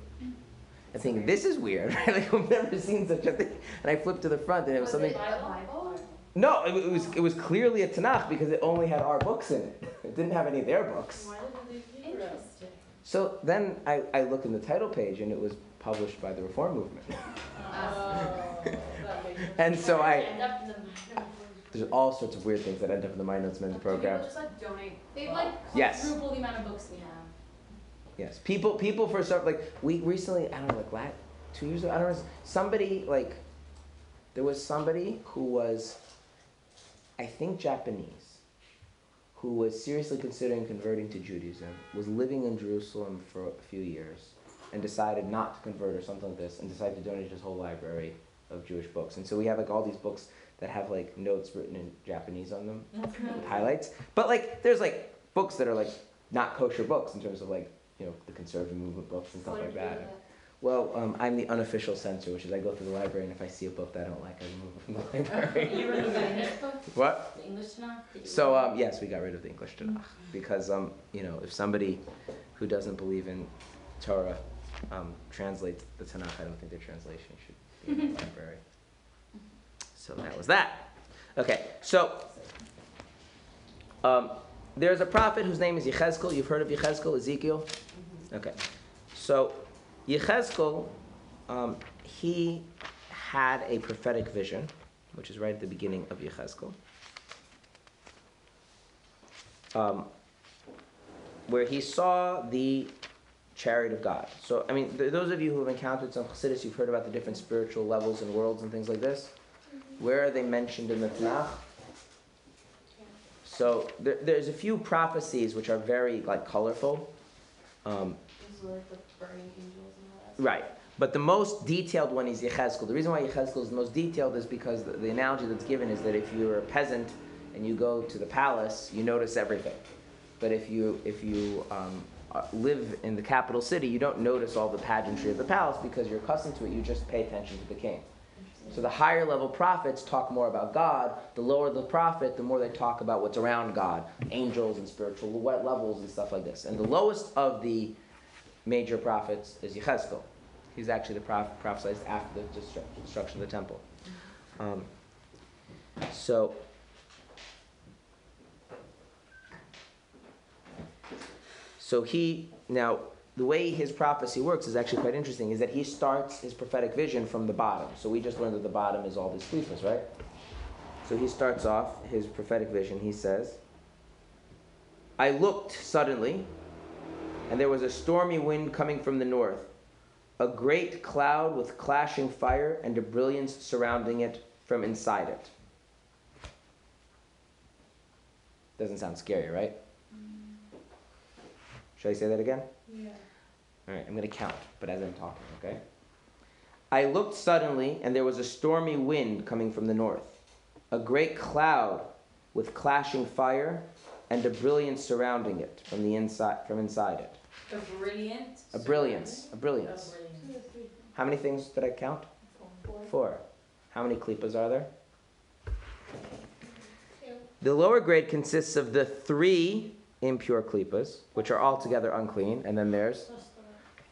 I think this is weird. Right? Like I've never seen such a thing. And I flipped to the front, and it was Was it something. Bible? No, it, it was it was clearly a Tanakh because it only had our books in it. It didn't have any of their books. Why did they do that? Interesting. So then I, I look in the title page, and it was published by the Reform Movement. Oh, that makes sense. And so I End up in the- there's all sorts of weird things that end up in the Mayanot Men's program. People just like donate. They've like Yes. quadrupled the amount of books we have. Yes, people people for stuff like we recently I don't know like last two years ago I don't know somebody like there was somebody who was I think Japanese who was seriously considering converting to Judaism was living in Jerusalem for a few years and decided not to convert or something like this and decided to donate his whole library of Jewish books and so we have like all these books that have like notes written in Japanese on them with highlights but like there's like books that are like not kosher books in terms of like you know the conservative movement books and stuff What like did you do that. Well, um, I'm the unofficial censor, which is I go through the library and if I see a book that I don't like, I remove it from the library. You remove the English book, what? the English Tanakh. that So um, yes, we got rid of the English Tanakh because um, you know if somebody who doesn't believe in Torah um, translates the Tanakh, I don't think the translation should be in the library. So that was that. Okay, so um, there's a prophet whose name is Yechezkel. You've heard of Yechezkel, Ezekiel? Okay. So Yechezkel, um, he had a prophetic vision, which is right at the beginning of Yechezkel, um, where he saw the chariot of God. So, I mean, th- those of you who have encountered some Chassidus, you've heard about the different spiritual levels and worlds and things like this. Where are they mentioned in the Tanakh? So there, there's a few prophecies which are very like colorful. Um, These were like the burning angels and all that. right. But the most detailed one is Yechezkel. The reason why Yechezkel is the most detailed is because the, the analogy that's given is that if you're a peasant and you go to the palace, you notice everything. But if you if you um, live in the capital city, you don't notice all the pageantry of the palace because you're accustomed to it. You just pay attention to the king. So the higher level prophets talk more about God. The lower the prophet, the more they talk about what's around God, angels and spiritual levels and stuff like this. And the lowest of the major prophets is Yechezkel. He's actually the prophet prophesied after the destruction of the temple. Um, so. So he now the way his prophecy works is actually quite interesting. Is that he starts his prophetic vision from the bottom. So we just learned that the bottom is all these klipas, right? So he starts off his prophetic vision. He says, "I looked suddenly, and there was a stormy wind coming from the north, a great cloud with clashing fire and a brilliance surrounding it from inside it." Doesn't sound scary, right? Should I say that again? Yeah. All right, I'm going to count, but as I'm talking, okay? I looked suddenly, and there was a stormy wind coming from the north, a great cloud with clashing fire, and a brilliance surrounding it from the inside, from inside it. A brilliant. A brilliance, a A brilliance. brilliant. How many things did I count? Four. How many klipas are there? Two. The lower grade consists of the three impure klipas, which are altogether unclean, and then there's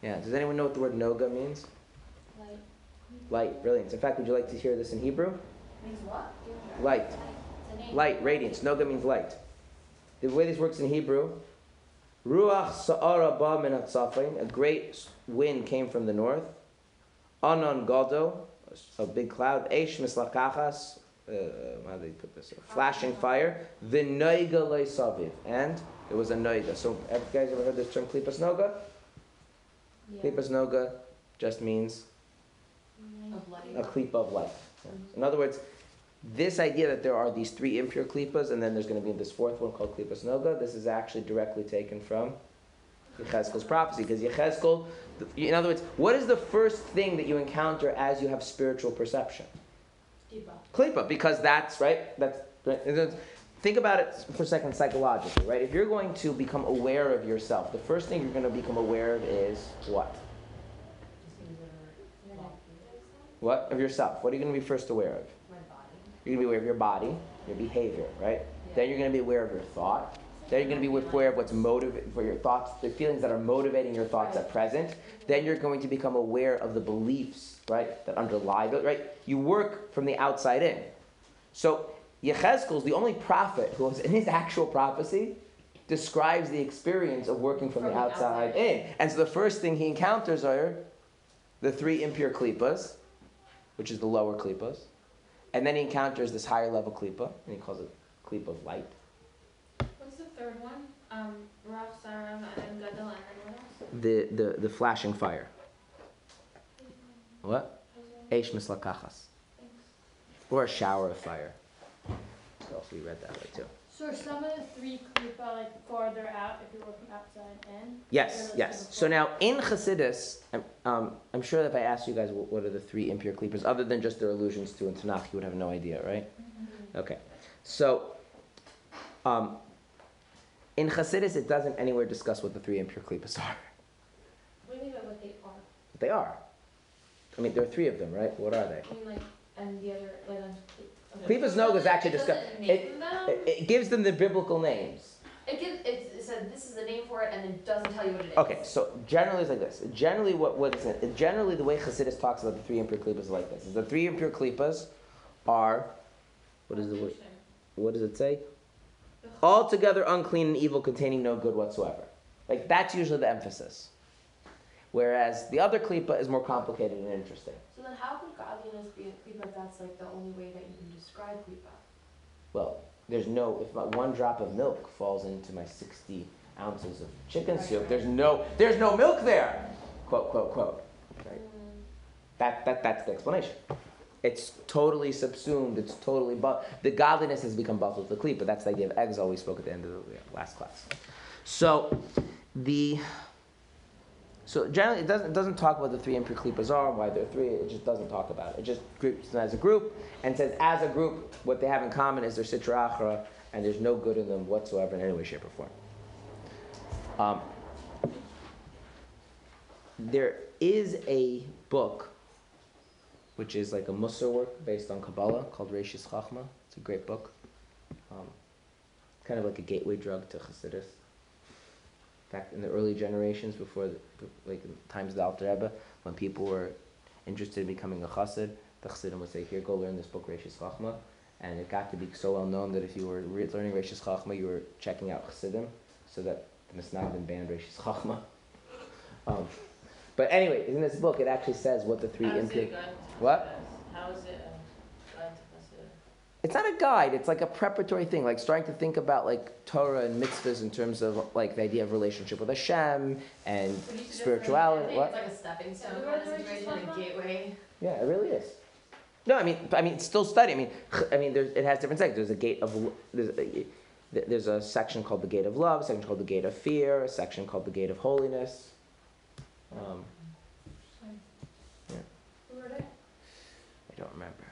yeah. Does anyone know what the word noga means? Like, Light, brilliance. In fact, would you like to hear this in Hebrew? Means what? Light, it's a name. light, radiance. Noga means light. The way this works in Hebrew Ruach sa'ara ba min a great wind came from the north. Anan gado, a big cloud. Eish mislakachas, uh, how do they put this? A flashing fire. The V'noiga saviv, and it was a noiga. So, have you guys ever heard this term klipas noga? Klipas noga just means A klipa of life. In other words, this idea that there are these three impure klipas and then there's going to be this fourth one called klipas noga, this is actually directly taken from Yechezkel's prophecy. Because Yechezkel, in other words, what is the first thing that you encounter as you have spiritual perception? Klipa, because that's right. That's right. Think about it for a second psychologically, right? If you're going to become aware of yourself, the first thing you're going to become aware of is what? What of yourself? What are you going to be first aware of? My body. You're going to be aware of your body, your behavior, right? Then you're going to be aware of your thought. Then you're going to be aware of what's motivating for your thoughts, the feelings that are motivating your thoughts at present. Then you're going to become aware of the beliefs, right, that underlie it, right? You work from the outside in. So Yechezkel is the only prophet who, in his actual prophecy, describes the experience of working from, From the the outside, outside. in. And so the first thing he encounters are the three impure klipas, which is the lower klipas. And then he encounters this higher level klipa, and he calls it klipa of light. Third one? Um, Saram and Gadol, and then what else? The, the, the flashing fire. What? Eish mislakachas. Or a shower of fire. Also, we read that way too. So are some of the three klipa like farther out if you're looking outside in? Yes, yes. So now in Chassidus, I'm, um, I'm sure that if I asked you guys what, what are the three impure klipas, other than just their allusions to in Tanakh, you would have no idea, right? Okay. So, um, in Chassidus, it doesn't anywhere discuss what the three impure klipas are. What do you mean by what they are? They are. I mean, there are three of them, right? What are they? I mean like, and the other, like on. Klipas noga is actually discussed. It, it, it gives them the biblical names. It gives, it, it said this is the name for it and then doesn't tell you what it is. Okay, so generally it's like this. Generally, what what is it? Generally, the way Chassidus talks about the three impure klipas is like this: is the three impure klipas are what is the word? What does it say? Altogether unclean and evil, containing no good whatsoever. Like that's usually the emphasis. Whereas the other klipa is more complicated and interesting. So then how could godliness be a klipa if that's like the only way that you can describe klipa? Well, there's no if one drop of milk falls into my sixty ounces of chicken Right, soup, right. there's no there's no milk there. Quote quote quote. Right. Mm. That, that, that's the explanation. It's totally subsumed. It's totally but the godliness has become buffled with the cleat. But that's the idea of exile we spoke at the end of the last class. So the so generally it doesn't it doesn't talk about the three impure klipas are why there are three. It just doesn't talk about it. It just groups them as a group and says as a group what they have in common is their sitra achra and there's no good in them whatsoever in any way, shape, or form. Um, there is a book which is like a Musar work based on Kabbalah called Reishis Chachma. It's a great book. Um, kind of like a gateway drug to Chassidus. In fact, in the early generations, before, the, like in times of the Alter Rebbe, when people were interested in becoming a Chassid, the Chassidim would say, "Here, go learn this book, Reishis Chachma." And it got to be so well known that if you were re- learning Reishis Chachma, you were checking out Chassidim, so that the Misnagdim banned Reishis Chachma. Um, but anyway, in this book, it actually says what the three impure. It going to What? How is it going? It's not a guide. It's like a preparatory thing, like starting to think about like Torah and mitzvahs in terms of like the idea of relationship with Hashem and Would you spirituality. I think What? it's like a stepping stone Yeah, kind of we were doing situation, a gateway. Yeah, it really is. No, I mean, I mean, it's still study. I mean, I mean, there's, it has different sections. There's a gate of, there's a, there's a section called the gate of love, a section called the gate of fear, a section called the gate of holiness. Um, Who wrote it? I don't remember.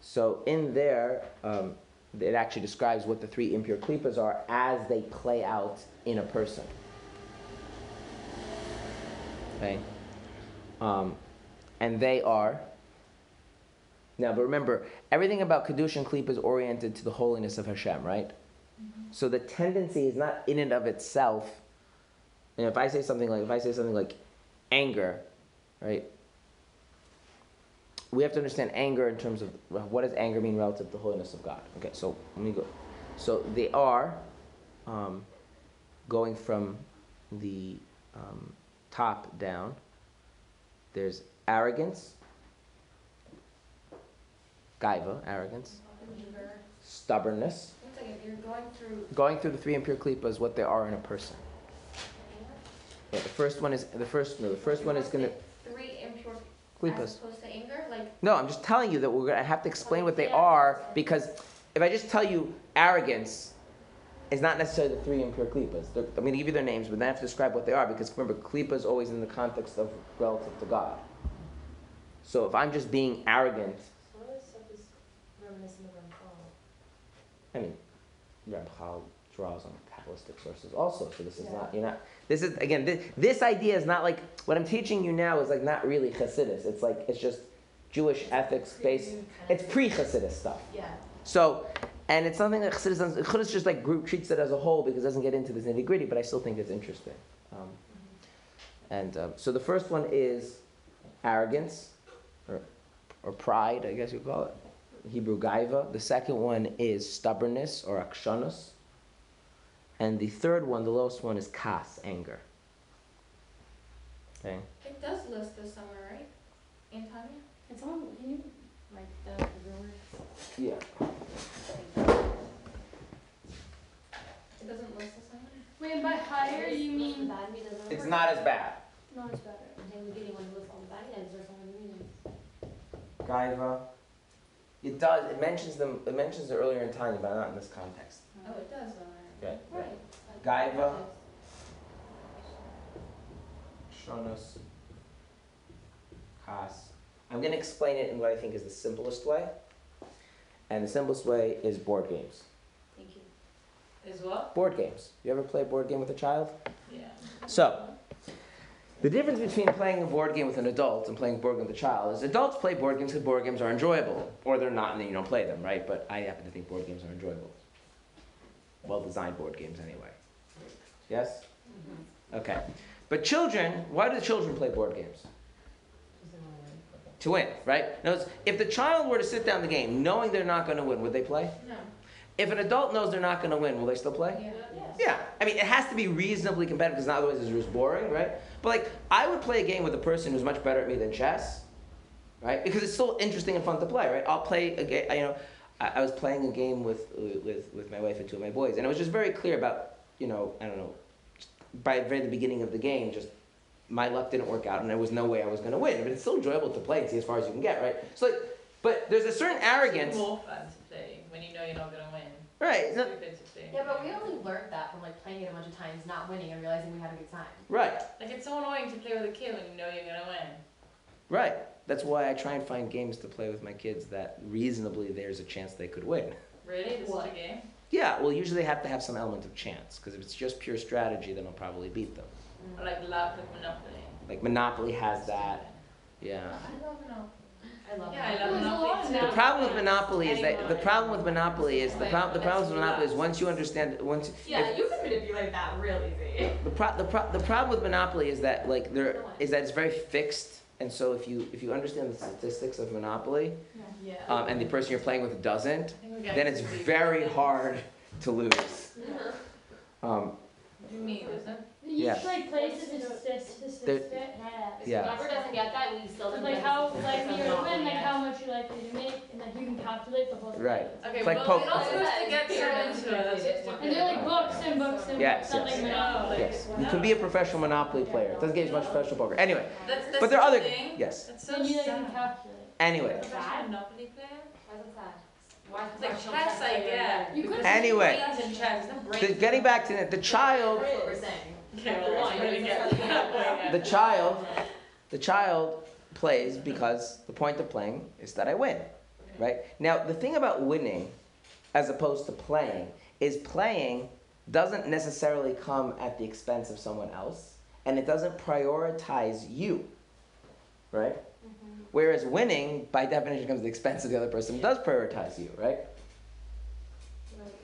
So in there, um, it actually describes what the three impure klipas are as they play out in a person. Okay, um, and they are. Now, but remember, everything about kedusha and klipa is oriented to the holiness of Hashem, right? So the tendency is not in and of itself. And if I say something like, if I say something like anger, right? We have to understand anger in terms of what does anger mean relative to the holiness of God. Okay, so let me go. So they are um, going from the um, top down, there's arrogance, gaiva, arrogance, stubbornness. Second, you're going through Going through the three impure klipas, what they are in a person. Yeah, the first one is the first. No, the first one is gonna Three as opposed to anger, like, No, I'm just telling you that we're gonna have to explain what they are because if I just tell you arrogance is not necessarily the three impure klipas. They're- I'm gonna give you their names, but then I have to describe what they are because remember, klipa is always in the context of relative to God. So if I'm just being arrogant, Some of this stuff is reminiscent of Ramchal. I mean, Ramchal draws on Kabbalistic sources also. So this is not you're not. This is again. This, this idea is not like what I'm teaching you now is like not really Hasidus. It's like it's just Jewish ethics based. It's pre-Hasidus stuff. Yeah. So, and it's something that Chassidus, Chassidus just like group treats it as a whole because it doesn't get into this nitty gritty, but I still think it's interesting. Um, and um, so the first one is arrogance, or, or pride, I guess you call it. Hebrew gaiva. The second one is stubbornness or akshanus. And the third one, the lowest one, is kas, anger. Okay? It does list this somewhere, right? Antonia? Tanya? Can someone, can you write the everywhere? Yeah. It doesn't list this somewhere? Wait, and by higher you mean, bad me doesn't. It's work. not as bad. it's better. I'm saying we didn't want to list all the bad guys or something meaning. Gaiva. It does. It mentions them. It mentions it earlier in Tanya, but not in this context. Oh, it does, all right. Right. Right. Gaiva. Shonos. Kas. I'm going to explain it in what I think is the simplest way. And the simplest way is board games. Thank you. Is what? Board games. You ever play a board game with a child? Yeah. So, the difference between playing a board game with an adult and playing a board game with a child is adults play board games because board games are enjoyable. Or they're not and then you don't play them, right? But I happen to think board games are enjoyable. Well designed board games, anyway. Yes? Okay. But children, why do the children play board games? To win, right? Now, if the child were to sit down the game knowing they're not going to win, would they play? No. If an adult knows they're not going to win, will they still play? Yeah. Yeah, I mean, it has to be reasonably competitive because otherwise it's just boring, right? But like, I would play a game with a person who's much better at me than chess, right? Because it's still interesting and fun to play, right? I'll play a game. You know, I, I was playing a game with with with my wife and two of my boys, and it was just very clear about you know, I don't know, by the very beginning of the game, just my luck didn't work out, and there was no way I was going to win. But it's still enjoyable to play and see as far as you can get, right? So like, but there's a certain arrogance, It's more fun to play when you know you're not gonna win. right? It's no- stupid to play. Yeah, but we only learned that from like playing it a bunch of times, not winning, and realizing we had a good time. Right. Like it's so annoying to play with a kid when you know you're gonna win. Right. That's why I try and find games to play with my kids that reasonably there's a chance they could win. Really? This What? is a game? Yeah, well, usually they have to have some element of chance because if it's just pure strategy, then I'll probably beat them. Or like love like Monopoly. Like Monopoly has that. Yeah. I love Monopoly. I love Yeah, I love There's a lot Monopoly too. The problem with Monopoly is that the problem with Monopoly is the problem. The problem with Monopoly is once you understand once. Yeah, if- you can manipulate that real easy. the, pro- the, pro- the problem with Monopoly is that like there is that it's very fixed, and so if you if you understand the statistics of Monopoly, Yeah. um, and the person you're playing with doesn't, I think we're getting then it's very hard to lose. Um, What do you mean, is it? Each Yeah. like place is just, just, just, There- yeah. Yeah. Whoever doesn't get that, we still. So don't like get how, the like statistics when of you win, like Monopoly how much you're likely to make, and like you can calculate the whole thing. Right. Okay, It's like well, poker. we're supposed to get so into. And they're like books and books and Yes, books, not yes. Oh, like Monopoly. yes, you could be a professional Monopoly player. It doesn't get as much professional poker. Anyway, That's, that's but there are other. thing. Yes. It's so And you like sad. can calculate. Anyway, Monopoly player? Why is it sad? Why It's like chess, I get. You could- because Anyway. brains in chess, it's not the, getting back to the, the child, That's what we're saying. Okay, well, I'm gonna get that the child, the child plays because the point of playing is that I win, right? Now the thing about winning, as opposed to playing, is playing doesn't necessarily come at the expense of someone else, and it doesn't prioritize you, right? Whereas winning, by definition, comes at the expense of the other person. It does prioritize you, right?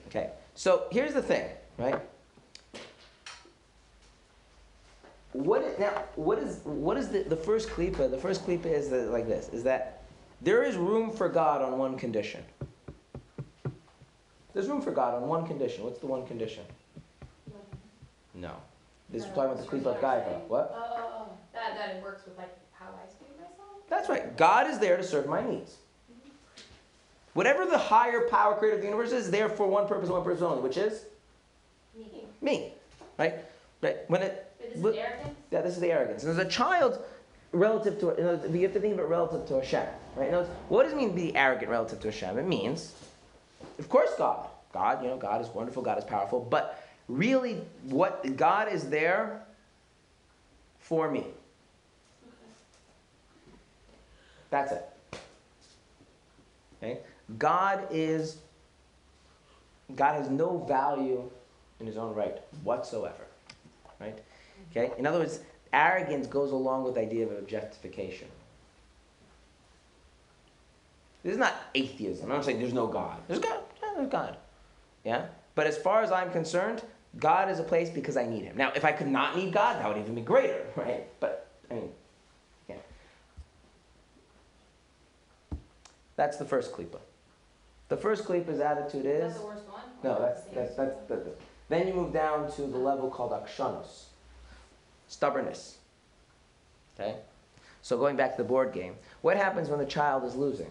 Okay. So here's the thing, right? What is, now? What is what is the, the first klipa? The first klipa is that, like this: is that there is room for God on one condition. There's room for God on one condition. What's the one condition? No. This is No, talking about the uh, klipa of gaiva. What? Oh, oh, oh, oh. That, that it works with like how I speak myself. That's right. God is there to serve my needs. Mm-hmm. Whatever the higher power creator of the universe is, there for one purpose, one purpose only, which is Me. me. Right? Right. When it Wait, this Look- is arrogance? yeah, this is the arrogance. And as a child, relative to you, know, you have to think of it relative to Hashem. Right? Now, what does it mean to be arrogant relative to Hashem? It means, of course, God. God, you know, God is wonderful, God is powerful, but really what God is there for me. That's it. Okay? God is God has no value in his own right whatsoever. Right? Okay? In other words, arrogance goes along with the idea of objectification. This is not atheism. I'm not saying there's no God. There's God. Yeah, there's God. Yeah? But as far as I'm concerned, God is a place because I need him. Now, if I could not need God, that would even be greater, right? But I mean, yeah. That's the first klipa. The first klipa's attitude Is is that the worst one? no, that's the that's that's the, the- then you move down to the level called akshanos, stubbornness. Okay, so going back to the board game, what happens when the child is losing?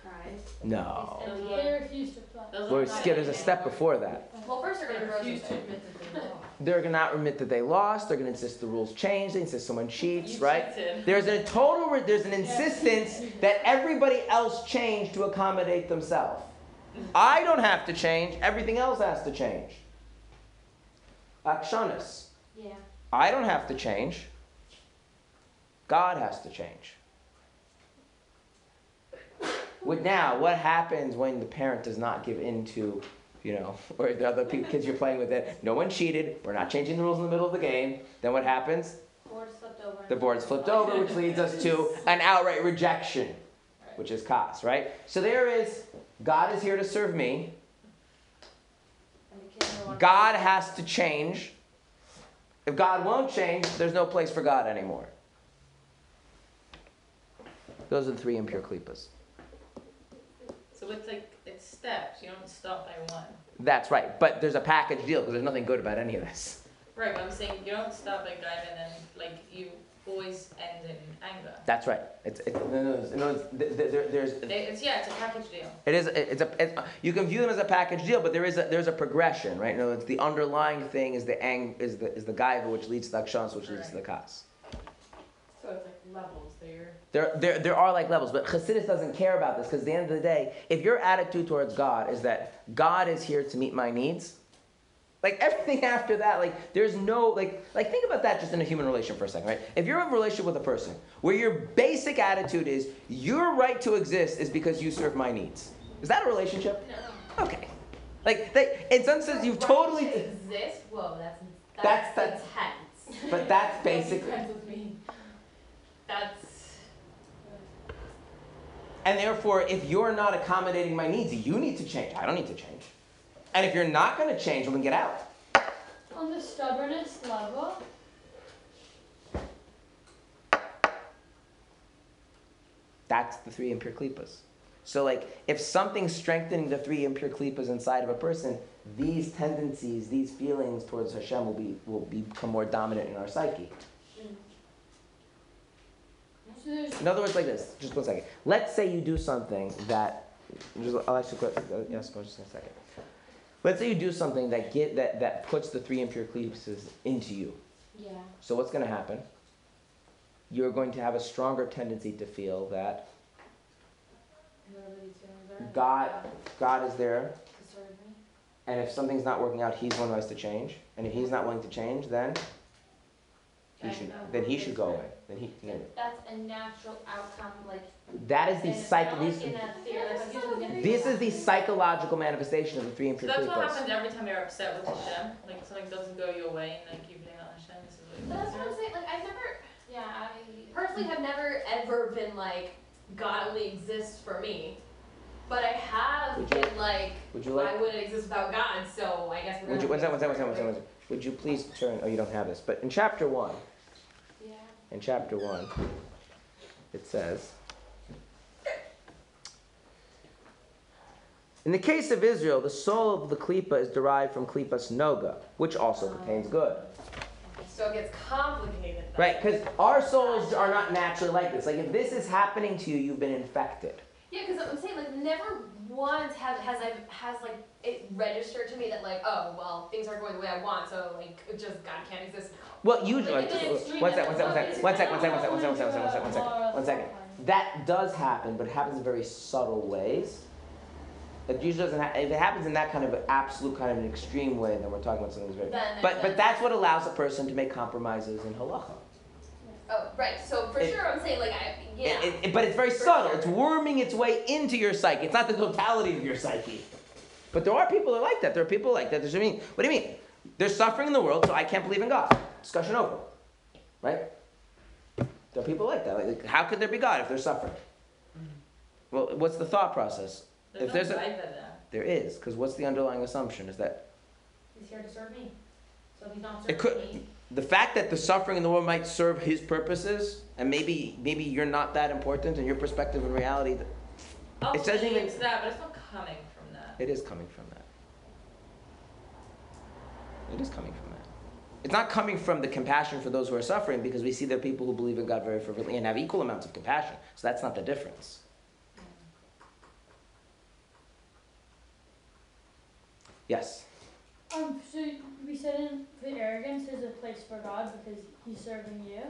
Cries. No, Those They refuse to play. those We're are not scared. There's a step before that. Well, first they're gonna refuse to admit that they lost. They're gonna not admit that they lost. They're gonna insist the rules change. They insist someone cheats, You right? cheated. There's a total. Re- there's an insistence that everybody else change to accommodate themselves. I don't have to change. Everything else has to change. Akshanas. Yeah. I don't have to change. God has to change. With now, what happens when the parent does not give in to, you know, or the other kids you're playing with it? No one cheated. We're not changing the rules in the middle of the game. Then what happens? Board flipped over. The board's flipped over, which leads us to an outright rejection, which is kas, right? So there is God is here to serve me. And the kids are one- God has to change. If God won't change, there's no place for God anymore. Those are the three impure klipas. So it's like, it's steps, you don't stop by one. That's right. But there's a package deal because there's nothing good about any of this. Right, but I'm saying you don't stop by Gaiva and then, like, you always end in anger. That's right. It's, it's, no, no, no, no, th- th- there, there's, It's, yeah, it's a package deal. it is, it's a, it's, you can view them as a package deal, but there is a, there's a progression, right? No, it's the underlying thing is the ang, is the, is the gaiva, which leads to the akshans, which leads to the kas. So it's like levels there. There, there, there are like levels, but Chassidus doesn't care about this because at the end of the day, if your attitude towards God is that God is here to meet my needs, like everything after that, like there's no like like think about that just in a human relation for a second, right? If you're in a relationship with a person where your basic attitude is your right to exist is because you serve my needs, is that a relationship? No. Okay, like they, in some sense you've Right totally, to exist. Whoa, that's That's- that's, intense. but that's basic. Friends with me. That's And therefore, if you're not accommodating my needs, you need to change. I don't need to change. And if you're not going to change, well, then get out. On the stubbornness level, That's the three impure klipas. So, like, if something's strengthening the three impure klipas inside of a person, these tendencies, these feelings towards Hashem will be will become more dominant in our psyche. In other words, like this. Just one second. Let's say you do something that. Just, I'll ask you a question. uh, Yes, go just in a second. Let's say you do something that get that that puts the three impure klipas into you. Yeah. So what's going to happen? You're going to have a stronger tendency to feel that Whoever these feelings are. God, God is there, To serve me. and if something's not working out, He's one who has to change. And if He's not willing to change, then He should, then He should go away. Then He, no. That's a natural outcome, like. that is the in- psych. These, like in a like if you was gonna this is the psychological manifestation of the three So that's what happens every time you're upset with Hashem. Like something doesn't go your way and like you blame it on Hashem. This is what that's what I'm saying. Like I've never Yeah, I. personally have never ever been like God only exists for me. But I have Would you- been like Would you like? I wouldn't exist without God, so I guess we're Would you? One gonna second. One second. One second. One second. one second. Would you please turn? Oh, you don't have this. But in chapter one, Yeah. In chapter one, it says. In the case of Israel, the soul of the klipa is derived from klipas noga, which also contains good. So it gets complicated. Right? Because our souls are not naturally like this. Like if this is happening to you, you've been infected. Yeah, because I'm saying like never once has has I has like it registered to me that like oh well things aren't going the way I want so like it just God can't exist now. Well, usually, Like, in an extreme one sec, one sec, one sec, one sec, one sec, one sec, one sec, one sec, one sec, one sec, one second, one second. That does happen, but it happens in very subtle ways. It usually doesn't. Ha- if it happens in that kind of an absolute kind of an extreme way, then we're talking about something that's very. Then But but that's what allows a person to make compromises in halacha. oh right so for It- sure I'm saying like I yeah It- it- but it's very subtle. sure. It's worming its way into your psyche. It's not the totality of your psyche. But there are people that like that. There are people like that. There's, I mean, what do you mean? There's suffering in the world, so I can't believe in God. Discussion over. Right? There are people like that. Like, how could there be God if there's suffering? Well, what's the thought process? There's If no there's a- there. There is, because what's the underlying assumption? Is that He's here to serve me. So if he's not serving It could- me, the fact that the suffering in the world might serve His purposes, and maybe maybe you're not that important, and your perspective in reality, It doesn't even- it's that, but it's not coming It is coming from that. It is coming from that. It's not coming from the compassion for those who are suffering because we see there are people who believe in God very fervently and have equal amounts of compassion. So that's not the difference. Yes. Um, so we said in the arrogance there's a place for God because he's serving you.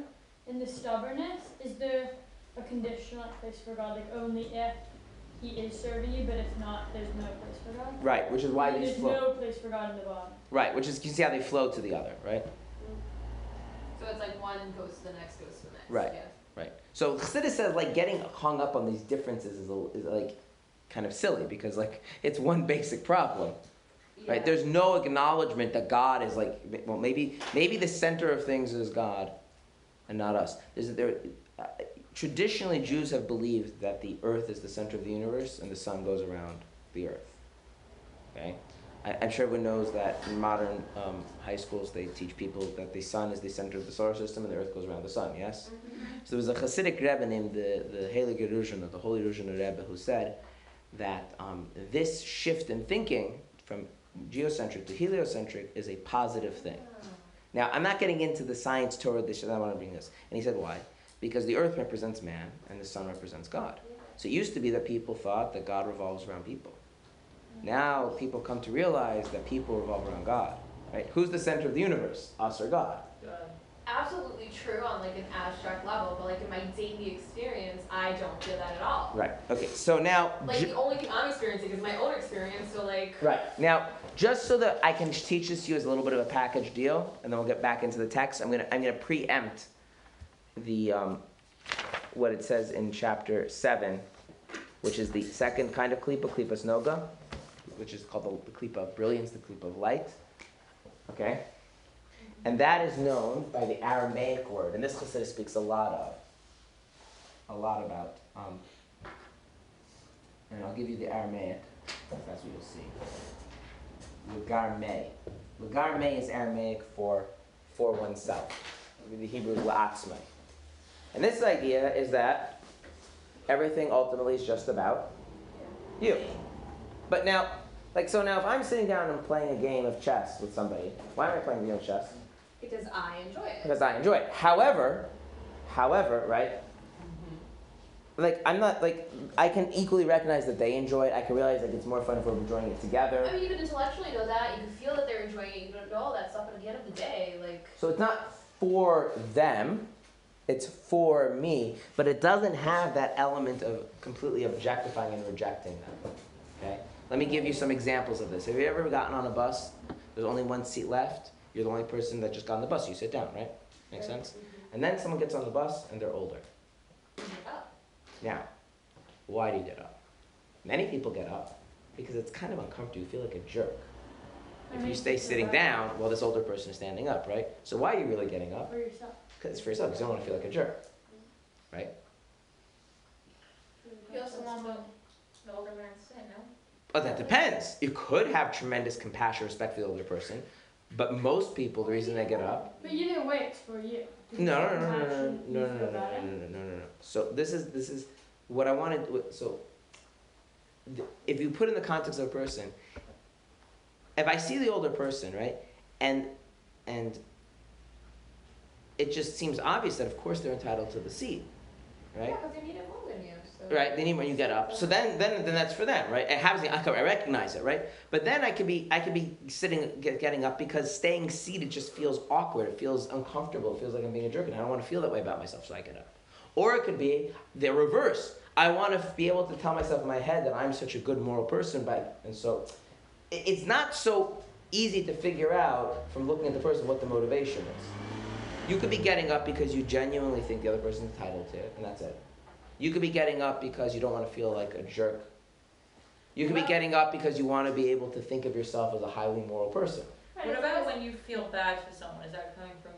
In the stubbornness, is there a conditional place for God, like only if he is serving you, but if not, there's no place for God? Right, which is why Like, these There's flow. no place for God in the bottom. Right, which is you see how they flow to the other, right? so it's like one goes to the next goes to the next Right. yeah Right. So Chassidus says like getting hung up on these differences is, a, is like kind of silly because like it's one basic problem. right there's no acknowledgement that god is like well maybe maybe the center of things is god and not us is there uh, traditionally jews have believed that the earth is the center of the universe and the sun goes around the earth okay I, i'm sure everyone knows that in modern um, high schools they teach people that the sun is the center of the solar system and the earth goes around the sun yes so there was a Hasidic Rebbe named the, the Heilige Ruzhin, the Holy Ruzhin Rebbe, who said that um, this shift in thinking from geocentric to heliocentric is a positive thing. Now, I'm not getting into the science Torah, this, I want to bring this. And he said, why? Because the earth represents man and the sun represents God. So it used to be that people thought that God revolves around people. Now people come to realize that people revolve around God. Right? Who's the center of the universe? Us or God? God. absolutely true on like an abstract level but like in my daily experience I don't feel that at all Right. Okay. So now, like ju- the only thing I'm experiencing is my own experience so like Right. Now, just so that I can teach this to you as a little bit of a package deal, and then we'll get back into the text, I'm gonna I'm gonna preempt the um, what it says in chapter seven, which is the second kind of klipa, klipas noga, which is called the, the klipa of brilliance, the klipa of light. Okay. And that is known by the Aramaic word, and this Chassidus speaks a lot of, a lot about. Um, and I'll give you the Aramaic. That's what you'll see. Lagarme. Lagarme is Aramaic for for oneself. The Hebrew is la'atzmai. And this idea is that everything ultimately is just about you. But now, like, so now if I'm sitting down and playing a game of chess with somebody, why am I playing a game of chess? because I enjoy it Because I enjoy it. However, however, right? Mm-hmm. Like, I'm not, like, I can equally recognize that they enjoy it. I can realize, like, it's more fun if we're enjoying it together. I mean, you can intellectually know that. You can feel that they're enjoying it. You don't know all that stuff, but at the end of the day, like, So it's not for them, it's for me, but it doesn't have that element of completely objectifying and rejecting them. Okay? Let me give you some examples of this. Have you ever gotten on a bus? There's only one seat left. You're the only person that just got on the bus. You sit down, right? Makes sense? And then someone gets on the bus and they're older. Now, why do you get up? Many people get up because it's kind of uncomfortable. You feel like a jerk. That If you stay sitting down while this older person is standing up, right? So why are you really getting up? For yourself. Because it's for yourself. 'cause you don't want to feel like a jerk, mm-hmm. right? You also want the, the older man to say no. But that depends. You could have tremendous compassion, respect for the older person, but most people, the reason they get up. But you didn't wait, it's for you. No, no, no, no, no, no, no, no, no, no, no, no, no, no, no. So this is this is what I wanted. So if you put in the context of a person, if I see the older person, right, and and it just seems obvious that of course they're entitled to the seat, right? Yeah, because they need it more than you, so. Right, they need when you get up. So then, then, then that's for them, right? It happens. I, I recognize it, right? But then I could be, I could be sitting, get, getting up because staying seated just feels awkward. It feels uncomfortable. It feels like I'm being a jerk, and I don't want to feel that way about myself. So I get up. Or it could be the reverse. I want to be able to tell myself in my head that I'm such a good moral person, but and so it's not so easy to figure out from looking at the person what the motivation is. You could be getting up because you genuinely think the other person's entitled to it, and that's it. You could be getting up because you don't want to feel like a jerk. You could be getting up because you want to be able to think of yourself as a highly moral person. Right, What about when you feel bad for someone? Is that coming from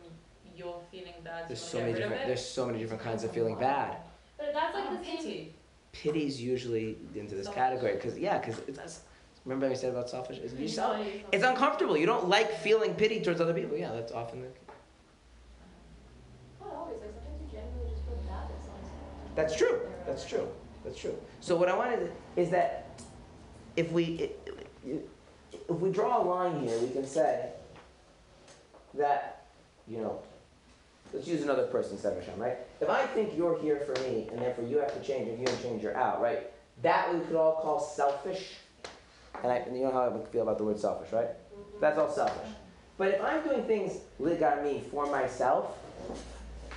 your feeling bad? There's so many get rid of different. There's so many different kinds of feeling bad. But that's like Oh, the pity. Pity's usually into this Selfish. category because yeah, because it's. Remember I said about selfish? It's, you self, it's uncomfortable. You don't like feeling pity towards other people. Yeah, that's often the. Not always, like sometimes you genuinely just feel bad that someone's. That's true. That's true. That's true. So what I wanted is that if we if we draw a line here, we can say that you know. Let's use another person instead of Hashem, right? If I think you're here for me, and therefore you have to change, and you don't change, you're out, right? That we could all call selfish. And, I, and you know how I feel about the word selfish, right? That's all selfish. But if I'm doing things lagarme for myself,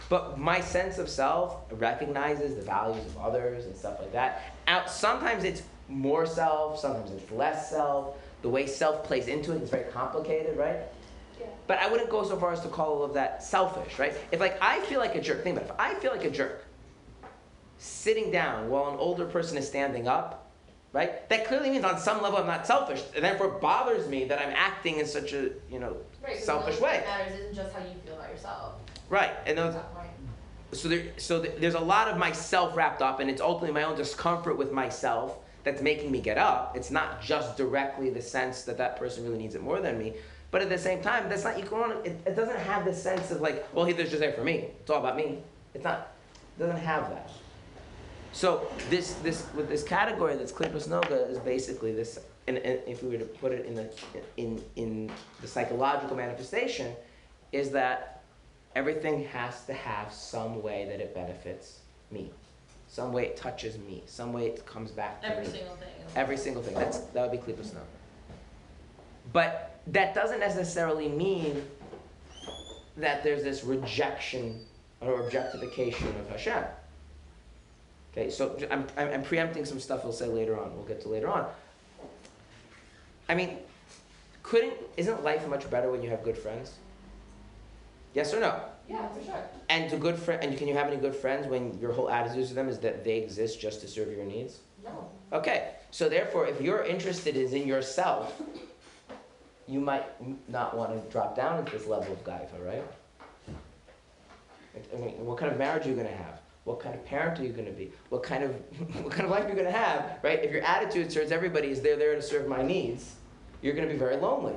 but my sense of self recognizes the values of others and stuff like that. Out sometimes it's more self, sometimes it's less self. The way self plays into it is very complicated, right? Yeah. But I wouldn't go so far as to call all of that selfish, right? If like I feel like a jerk, think about it. If I feel like a jerk, sitting down while an older person is standing up, right? That clearly means on some level I'm not selfish, and therefore it bothers me that I'm acting in such a you know Right, selfish way. matters isn't just how you feel about yourself. right. And those, so there, so th- there's a lot of myself wrapped up, and it's ultimately my own discomfort with myself that's making me get up. It's not just directly the sense that that person really needs it more than me, but at the same time, that's not can. It, it doesn't have the sense of like, well, he there's just there for me. It's all about me. It's not. It doesn't have that. So this this with this category that's klipos noga is basically this. And, and if we were to put it in the in in the psychological manifestation, is that everything has to have some way that it benefits me, some way it touches me, some way it comes back to Every me. single thing. Every single thing. That's that would be klipos noga. But that doesn't necessarily mean that there's this rejection or objectification of Hashem. Okay, so I'm, I'm, preempting some stuff we'll say later on. We'll get to later on. I mean, couldn't isn't life much better when you have good friends? Yes or no? Yeah, for sure. And to good friend, and can you have any good friends when your whole attitude to them is that they exist just to serve your needs? No. Okay, so therefore, if you're interested is in yourself, you might not want to drop down into this level of gaiva, right? I mean, what kind of marriage are you going to have? What kind of parent are you going to be? What kind of what kind of life are you going to have, right? If your attitude towards everybody is they're there to serve my needs, you're going to be very lonely,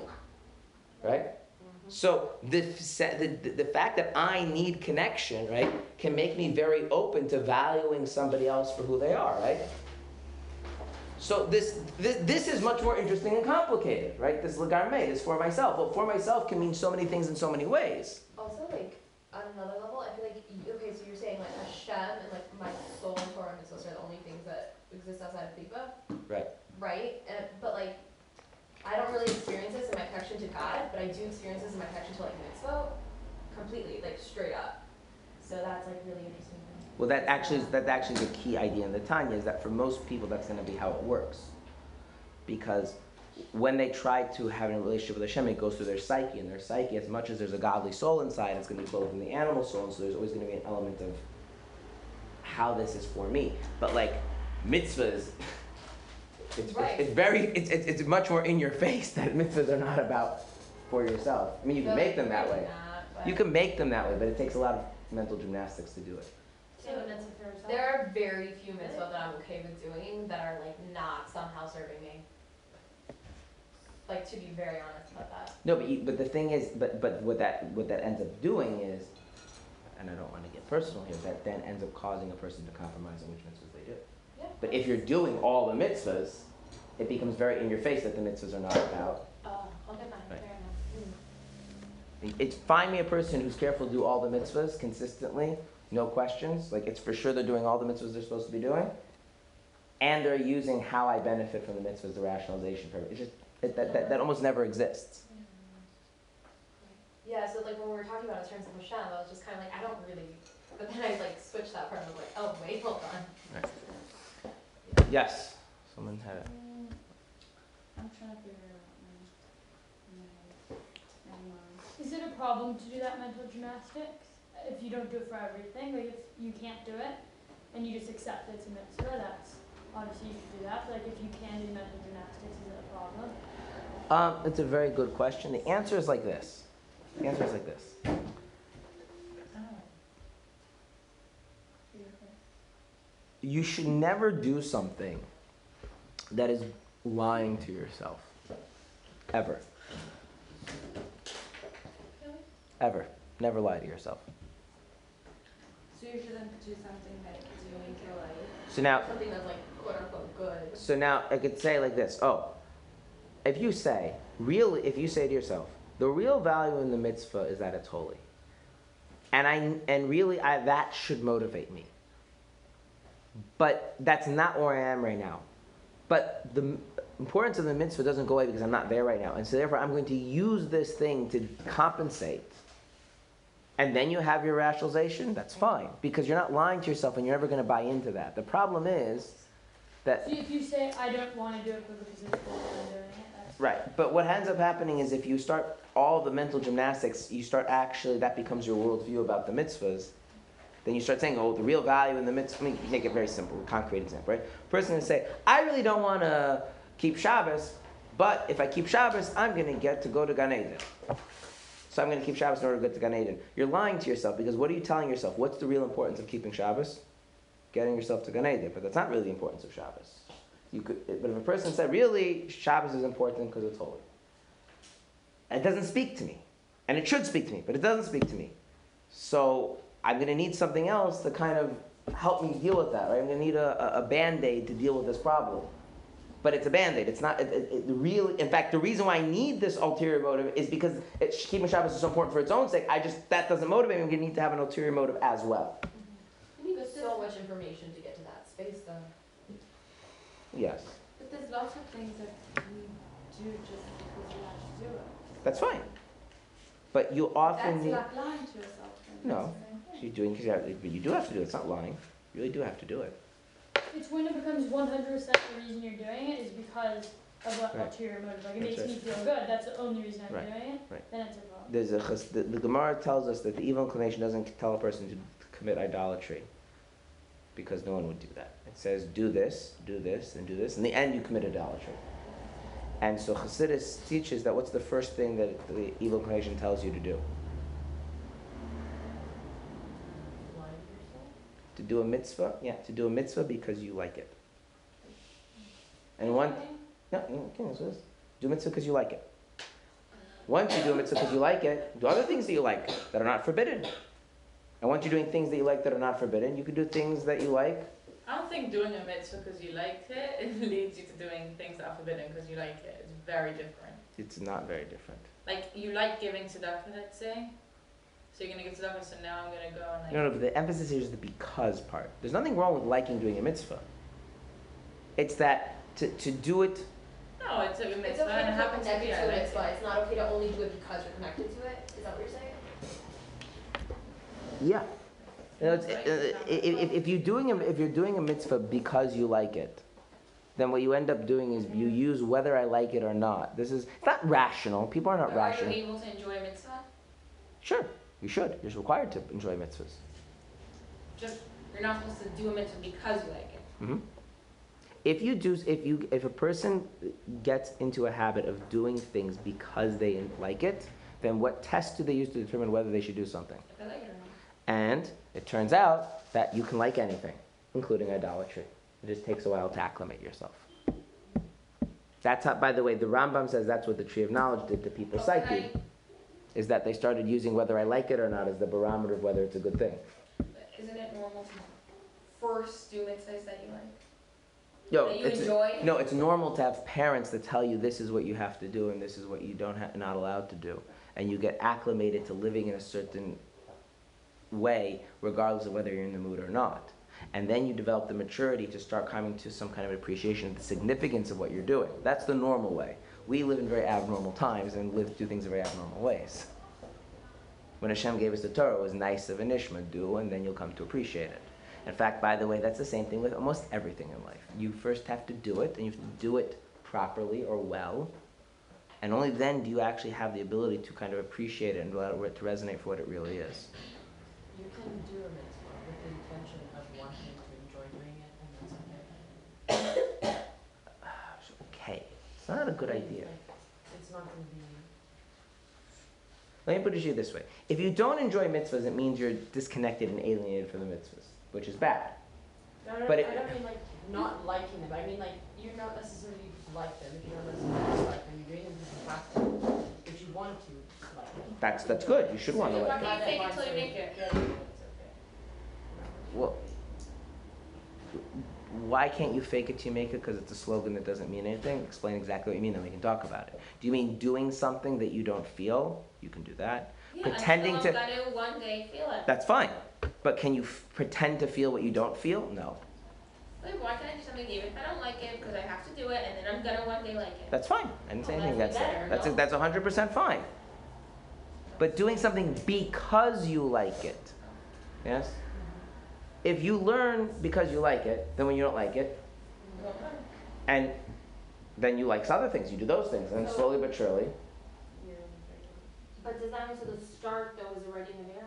right? Mm-hmm. So the, the, the fact that I need connection, right, can make me very open to valuing somebody else for who they are, right? So this, this, this is much more interesting and complicated, right? This lagarme, this for myself. Well, for myself can mean so many things in so many ways. Also, like on another level, I feel like okay, so you're saying like Hashem and like my soul and Torah and mitzvahs are the only things that exist outside of Tikva. Right. Right, and but like I don't really experience this in my connection to God, but I do experience this in my connection to like mitzvah, completely, like straight up. So that's like really interesting. Well, that actually is, that actually is a key idea in the Tanya is that for most people that's going to be how it works, because when they try to have a relationship with Hashem, it goes through their psyche, and their psyche, as much as there's a godly soul inside, it's going to be clothed in the animal soul, and so there's always going to be an element of how this is for me. But like mitzvahs, it's, Right. it's, it's very it's, it's, it's much more in your face that mitzvahs are not about for yourself. I mean, you can So, make them that way. not, You can make them that way, but it takes a lot of mental gymnastics to do it. So that's it for yourself. There are very few mitzvahs that I'm okay with doing that are like not somehow serving me. Like to be very honest about that. No, but you, but the thing is, but but what that what that ends up doing is, and I don't want to get personal here, that then ends up causing a person to compromise on which mitzvahs they do. Yeah. But if you're doing all the mitzvahs, it becomes very in your face that the mitzvahs are not about. Oh, okay, fine, Right. fair enough. It's find me a person who's careful to do all the mitzvahs consistently, no questions. Like it's for sure they're doing all the mitzvahs they're supposed to be doing, and they're using how I benefit from the mitzvahs, the rationalization for it. It's just it, that, that that almost never exists. Yeah, so like when we were talking about it in terms of Hashem, I was just kind of like, I don't really, but then I like switched that part and was like, oh, wait, hold on. Yes. Someone had a. Mm, I'm trying to figure it out now. No. Is it a problem to do that mental gymnastics? If you don't do it for everything, like if you can't do it and you just accept it's a mitzvah, that's obviously you should do that. But like if you can do mental gymnastics, is it a problem? Um, it's a very good question. The answer is like this. The answer is like this. You should never do something that is lying to yourself. Ever. Ever. Never lie to yourself. So you shouldn't do something that you enjoy. So now, Something that's like quote unquote good. so now I could say like this. Oh, if you say really, if you say to yourself, the real value in the mitzvah is that it's holy, and I and really I, that should motivate me. But that's not where I am right now. But the importance of the mitzvah doesn't go away because I'm not there right now, and so therefore I'm going to use this thing to compensate. And then you have your rationalization. That's fine because you're not lying to yourself, and you're never going to buy into that. The problem is that So if you say I don't want to do it because it's Right, but what ends up happening is if you start all the mental gymnastics, you start actually, that becomes your worldview about the mitzvahs. Then you start saying, oh, the real value in the mitzvah, I mean, make it very simple, concrete example, right? Person can say, I really don't want to keep Shabbos, but if I keep Shabbos, I'm going to get to go to Gan Eden. So I'm going to keep Shabbos in order to get to Gan Eden. You're lying to yourself because what are you telling yourself? What's the real importance of keeping Shabbos? Getting yourself to Gan Eden, but that's not really the importance of Shabbos. You could, but if a person said, really, Shabbos is important because it's holy, it doesn't speak to me. And it should speak to me, but it doesn't speak to me. So I'm going to need something else to kind of help me deal with that, right? I'm going to need a, a, a band aid to deal with this problem. But it's a band aid. It's not, it, it, it really, in fact, the reason why I need this ulterior motive is because it, keeping Shabbos is so important for its own sake. I just, that doesn't motivate me. I'm going to need to have an ulterior motive as well. You need so much information to get to that space though. Yes. But there's lots of things that we do just because we have to do it. That's fine. But you often That's need. like lying to yourself. No. That's the same thing. You're doing because you, but you do have to do it. It's not lying. You really do have to do it. It's when it becomes 100% the reason you're doing it is because of what Right. ulterior motive. Like it That's makes me feel good. That's the only reason I'm Right. doing it. Right. Then it's a problem. There's a chas- the, the Gemara tells us that the evil inclination doesn't tell a person to commit idolatry, because no one would do that. It says do this, do this, and do this. In the end, you commit idolatry. And so Chassidus teaches that what's the first thing that the evil inclination tells you to do? To do a mitzvah? Yeah, to do a mitzvah because you like it. And one, no, no, okay, what. Do a mitzvah because you like it. Once you do a mitzvah because you like it, do other things that you like that are not forbidden. And once you're doing things that you like that are not forbidden, you can do things that you like. I don't think doing a mitzvah because you liked it, it leads you to doing things that are forbidden because you like it. It's very different. It's not very different. Like, you like giving tzedakah, let's say. So you're going to give tzedakah, so now I'm going to go and like... No, no, but the emphasis here is the because part. There's nothing wrong with liking doing a mitzvah. It's that to, to do it, No, it's a mitzvah It's okay and it to feel happens to connected be to I it, like it's it. It's not okay to only do it because you're connected to it. Is that what you're saying? yeah. You know, it's, uh, if, if you're doing a, if you're doing a mitzvah because you like it, then what you end up doing is you use whether I like it or not. This is it's not rational. People are not rational. Are you able to enjoy a mitzvah? Sure, you should. You're required to enjoy mitzvahs. Just, you're not supposed to do a mitzvah because you like it. hmm If you do, if you, if a person gets into a habit of doing things because they like it, then what test do they use to determine whether they should do something? If I like it or not. And it turns out that you can like anything, including idolatry. It just takes a while to acclimate yourself. That's how, by the way, the Rambam says that's what the tree of knowledge did to people's But psyche, is that they started using whether I like it or not as the barometer of whether it's a good thing. Isn't it normal to first do mitzvahs that you like? Yo, that you it's, enjoy? no, it's normal to have parents that tell you this is what you have to do and this is what you don't ha- not allowed to do, and you get acclimated to living in a certain way, regardless of whether you're in the mood or not. And then you develop the maturity to start coming to some kind of appreciation of the significance of what you're doing. That's the normal way. We live in very abnormal times and live do things in very abnormal ways. When Hashem gave us the Torah, it was na'aseh v'nishma, do, and then you'll come to appreciate it. In fact, by the way, that's the same thing with almost everything in life. You first have to do it, and you have to do it properly or well, and only then do you actually have the ability to kind of appreciate it and allow it to resonate for what it really is. You can do a mitzvah with the intention of wanting to enjoy doing it, and that's okay. It's okay. It's not a good idea. It's not gonna be. Let me put it to you this way. If you don't enjoy mitzvahs, it means you're disconnected and alienated from the mitzvahs, which is bad. I don't, But I it- don't mean like not liking them, I mean like, you're not necessarily like them, if you don't necessarily like them, you're doing them because you have to, if you want to. That's, that's good. You should want to like why can't fake it till you make it? Well, why can't you fake it till you make it? Because it's a slogan that doesn't mean anything. Explain exactly what you mean, then we can talk about it. Do you mean doing something that you don't feel? You can do that. Yeah, pretending to- gonna one day feel it. That's fine. But can you f- pretend to feel what you don't feel? No. Like, why can't I do something even if I don't like it because I have to do it and then I'm gonna one day like it? That's fine. I didn't say Well, anything that's against better, that. That's no? that's hundred percent fine. But doing something because you like it, yes. If you learn because you like it, then when you don't like it, and then you like other things, you do those things, and slowly but surely. But mean so the start though is already in there?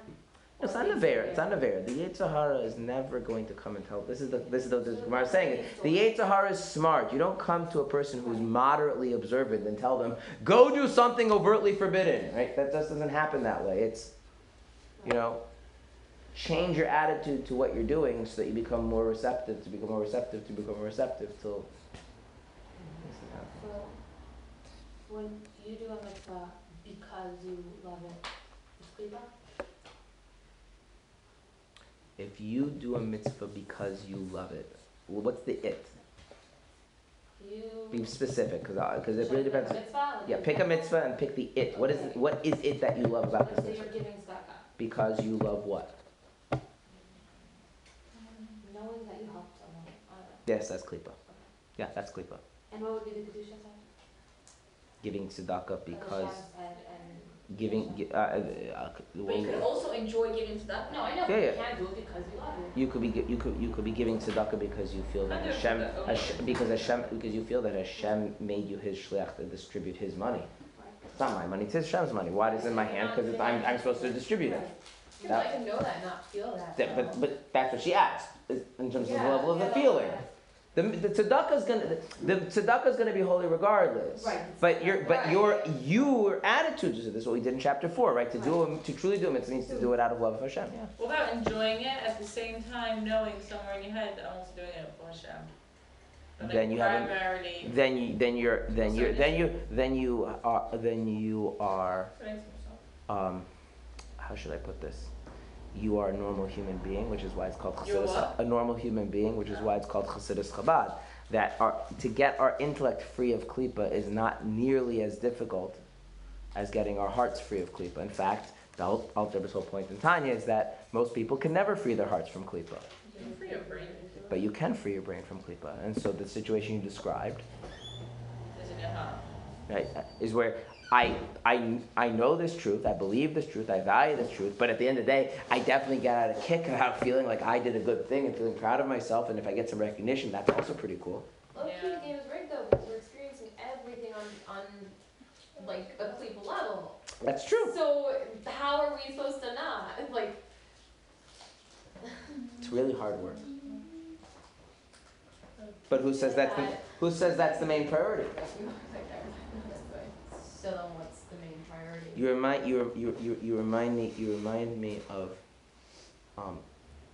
It's not Nevera. It's not Nevera. The Yetzer Hara is never going to come and tell. This is the this is the, the Gemara is saying. The Yetzer Hara is smart. You don't come to a person who's moderately observant and tell them go do something overtly forbidden. Right? That just doesn't happen that way. It's you know change your attitude to what you're doing so that you become more receptive. To become more receptive. To become more receptive. Till this is happening. So, when you do a mitzvah because you love it, it's klipa? If you do a mitzvah because you love it, well, what's the it? You. Be specific, because because it really Should I pick depends. mitzvah? Yeah, pick a mitzvah and pick the it. What is it, what is it that you love about Let's this say mitzvah? you're giving tzedakah, Because you love what? Um, knowing that you helped someone. I don't know. Yes, that's klipa. Yeah, that's klipa. And what would be the kedusha side? Giving tzedakah because and. Giving. gi- Uh, uh, uh, But you could well, also enjoy giving to that. No, I know, Yeah, but you yeah. can't do it because you love it. you could be you could you could be giving tzedakah because you feel that Kind of Hashem, the- Hashem because Hashem because you feel that Hashem made you His shliach to distribute His money. It's not my money; it's Hashem's money. Why is it in my hand? Because I'm I'm supposed to distribute it. Yeah, but I can know that not feel that. That- but but that's what she asked in terms of the level of the yeah, feeling. Yeah. The, the tzedakah is gonna the, the tzedakah is gonna be holy regardless. Right. But your but Right. your your attitude to this is what we did in chapter four, right? To do a, to truly do them, it means to do it out of love of Hashem. Yeah. What about enjoying it at the same time knowing somewhere in your head that I'm also doing it for Hashem? But like Then you haven't- primarily. Then you then you're then you then you then you are then you are um how should I put this? You are a normal human being, which is why it's called Chassidus. A normal human being, which is why it's called Chassidus Chabad. That our, to get our intellect free of klipa is not nearly as difficult as getting our hearts free of klipa. In fact, the whole Alter whole point in Tanya is that most people can never free their hearts from klipa, You can free your brain. but you can free your brain from klipa. And so the situation you described Is in your heart. right, uh, is where I, I, I know this truth, I believe this truth, I value this truth, but at the end of the day, I definitely get out a kick out feeling like I did a good thing and feeling proud of myself, and if I get some recognition, that's also pretty cool. Low key, Yeah. the game is rigged though, because we're experiencing everything on, on, like, a Cleveland level. That's true. So, how are we supposed to not? Like, It's really hard work. Mm-hmm. But who says that's the, who says that's the main priority? So then what's the main priority? You remind you you you, you remind me you remind me of um,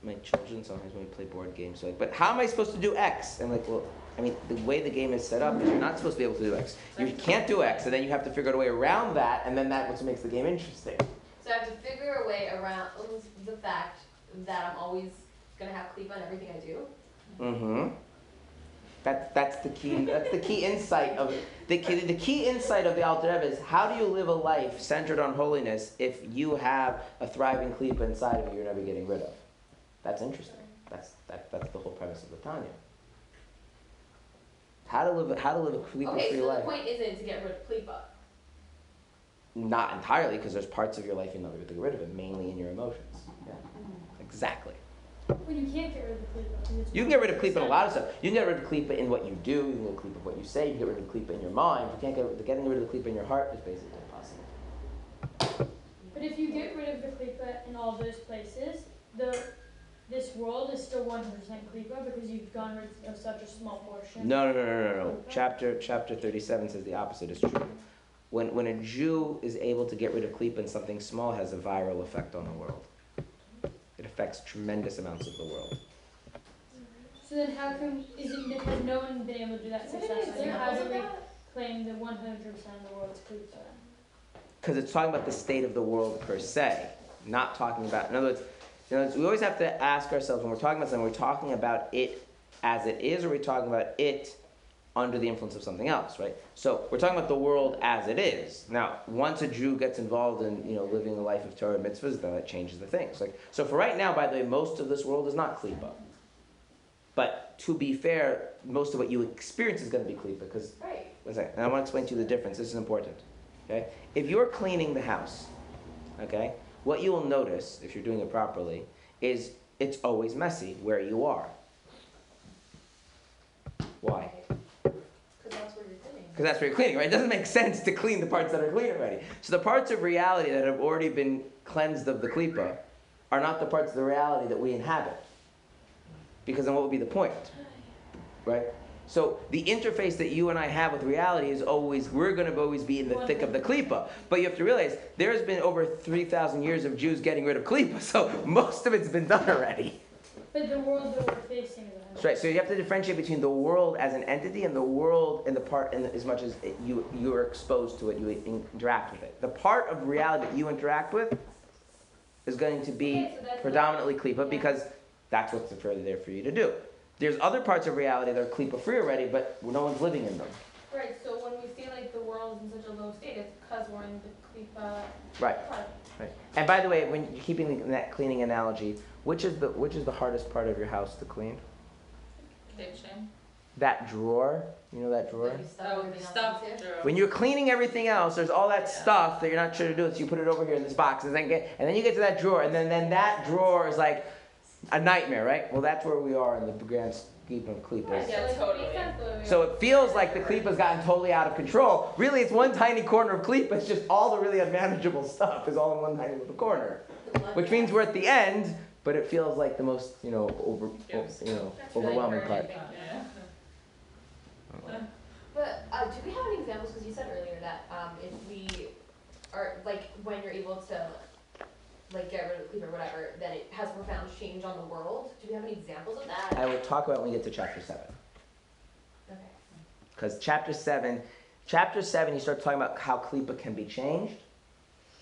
my children sometimes when we play board games. Like, but how am I supposed to do X? And like, well, I mean, the way the game is set up is you're not supposed to be able to do X. You can't do X, and then you have to figure out a way around that, and then that's what makes the game interesting. So I have to figure a way around the fact that I'm always gonna have Cleveland on everything I do. Mm-hmm. That, that's the key. That's the key insight of the key, the key insight of the Alter Rebbe is how do you live a life centered on holiness if you have a thriving klipa inside of you you're never getting rid of. That's interesting. That's that, that's the whole premise of the Tanya. How to live a- how to live a klipa Okay, free so the point isn't to get rid of klipa. Not entirely, because there's parts of your life you never get to get rid of it, mainly in your emotions. Yeah. Mm-hmm. Exactly. Well, you can't get rid of the klipa. 'cause it's You can get rid of klipa in a lot of stuff. You can get rid of klipa in what you do. You can get rid of klipa in what you say. You can get rid of klipa in your mind. You can't get rid, getting rid of the klipa in your heart is basically impossible. But if you get rid of the klipa in all those places, the this world is still 100% klipa because you've gone rid of such a small portion. No, no, no, no, no, no. Chapter chapter thirty-seven says the opposite is true. When when a Jew is able to get rid of klipa in something small, it has a viral effect on the world. It affects tremendous amounts of the world. So then, how come is it has no one been able to do that there any successfully? How do we claim that 100% of the world's klipa? then? because it's talking about the state of the world per se, not talking about. In other words, in other words, we always have to ask ourselves when we're talking about something, we're talking about it as it is, or we're talking about it under the influence of something else, right? So we're talking about the world as it is. Now, once a Jew gets involved in you know living a life of Torah and mitzvahs, then that changes the things. Like so, for right now, by the way, most of this world is not klipa. But to be fair, most of what you experience is going to be klipa because Right. one second. And I want to explain to you the difference. This is important. Okay? If you're cleaning the house, okay, what you will notice, if you're doing it properly, is it's always messy where you are. Why? Because that's where you're cleaning, right? It doesn't make sense to clean the parts that are clean already. So the parts of reality that have already been cleansed of the klipa are not the parts of the reality that we inhabit. Because then what would be the point? Right? So the interface that you and I have with reality is always, we're going to always be in the thick of the klipa. But you have to realize there's been over 3,000 years of Jews getting rid of klipa, so most of it's been done already. But the world that we're facing is 100. That's right. So you have to differentiate between the world as an entity and the world and the part, and as much as it, you you are exposed to it, you interact with it. The part of reality that you interact with is going to be Okay, so predominantly klipa because that's what's further there for you to do. There's other parts of reality that are klipa free already, but no one's living in them. Right, so when we feel like the world's in such a low state, it's because we're in the klipa Right. part. Right. And by the way, when you're keeping that cleaning analogy, which is the which is the hardest part of your house to clean? Kitchen. That drawer. You know that drawer. Like stuff Oh, everything the else stuff drawer. When you're cleaning everything else, there's all that Yeah. stuff that you're not sure to do, so you put it over here in this box, and then get, and then you get to that drawer, and then, then that drawer is like a nightmare, right? Well, that's where we are in the grand scheme of Right, klipas. Yeah, so it totally. makes sense the way we So it feels like the klipa's gotten totally out of control. Really, it's one tiny corner of klipa. It's just all the really unmanageable stuff is all in one tiny little corner, which means we're at the end, but it feels like the most, you know, over, Yes. you know, That's overwhelming part. Yeah. But uh, do we have any examples? Because you said earlier that um, if we are like when you're able to like get rid of the or whatever, that it has profound change on the world. Do we have any examples of that? I will talk about when we get to chapter seven. Okay. Because chapter 7, chapter 7, you start talking about how Klipa can be changed.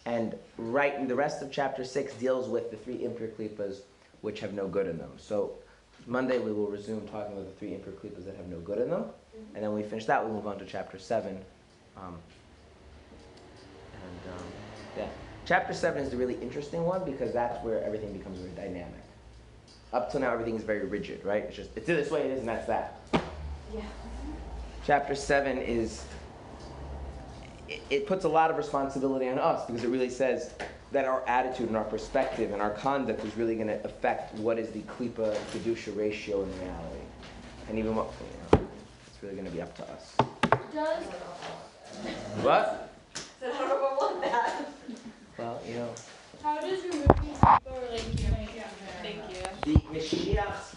And right in the rest of chapter 6 deals with the three impure Klipas which have no good in them. So Monday we will resume talking about the three impure Klipas that have no good in them. And then when we finish that, we move on to chapter 7. Um, and um, yeah. Chapter 7 is the really interesting one because that's where everything becomes very dynamic. Up till now, everything is very rigid, right? It's just, it's this way it is, and that's that Yeah. chapter 7 is it, it puts a lot of responsibility on us because it really says that our attitude and our perspective and our conduct is really going to affect what is the klipa kedusha ratio in reality and even what you know, it's really going to be up to us Does what So I don't know if I want that. well you know how does removing klipa relate to anything? Thank you. the mashiach's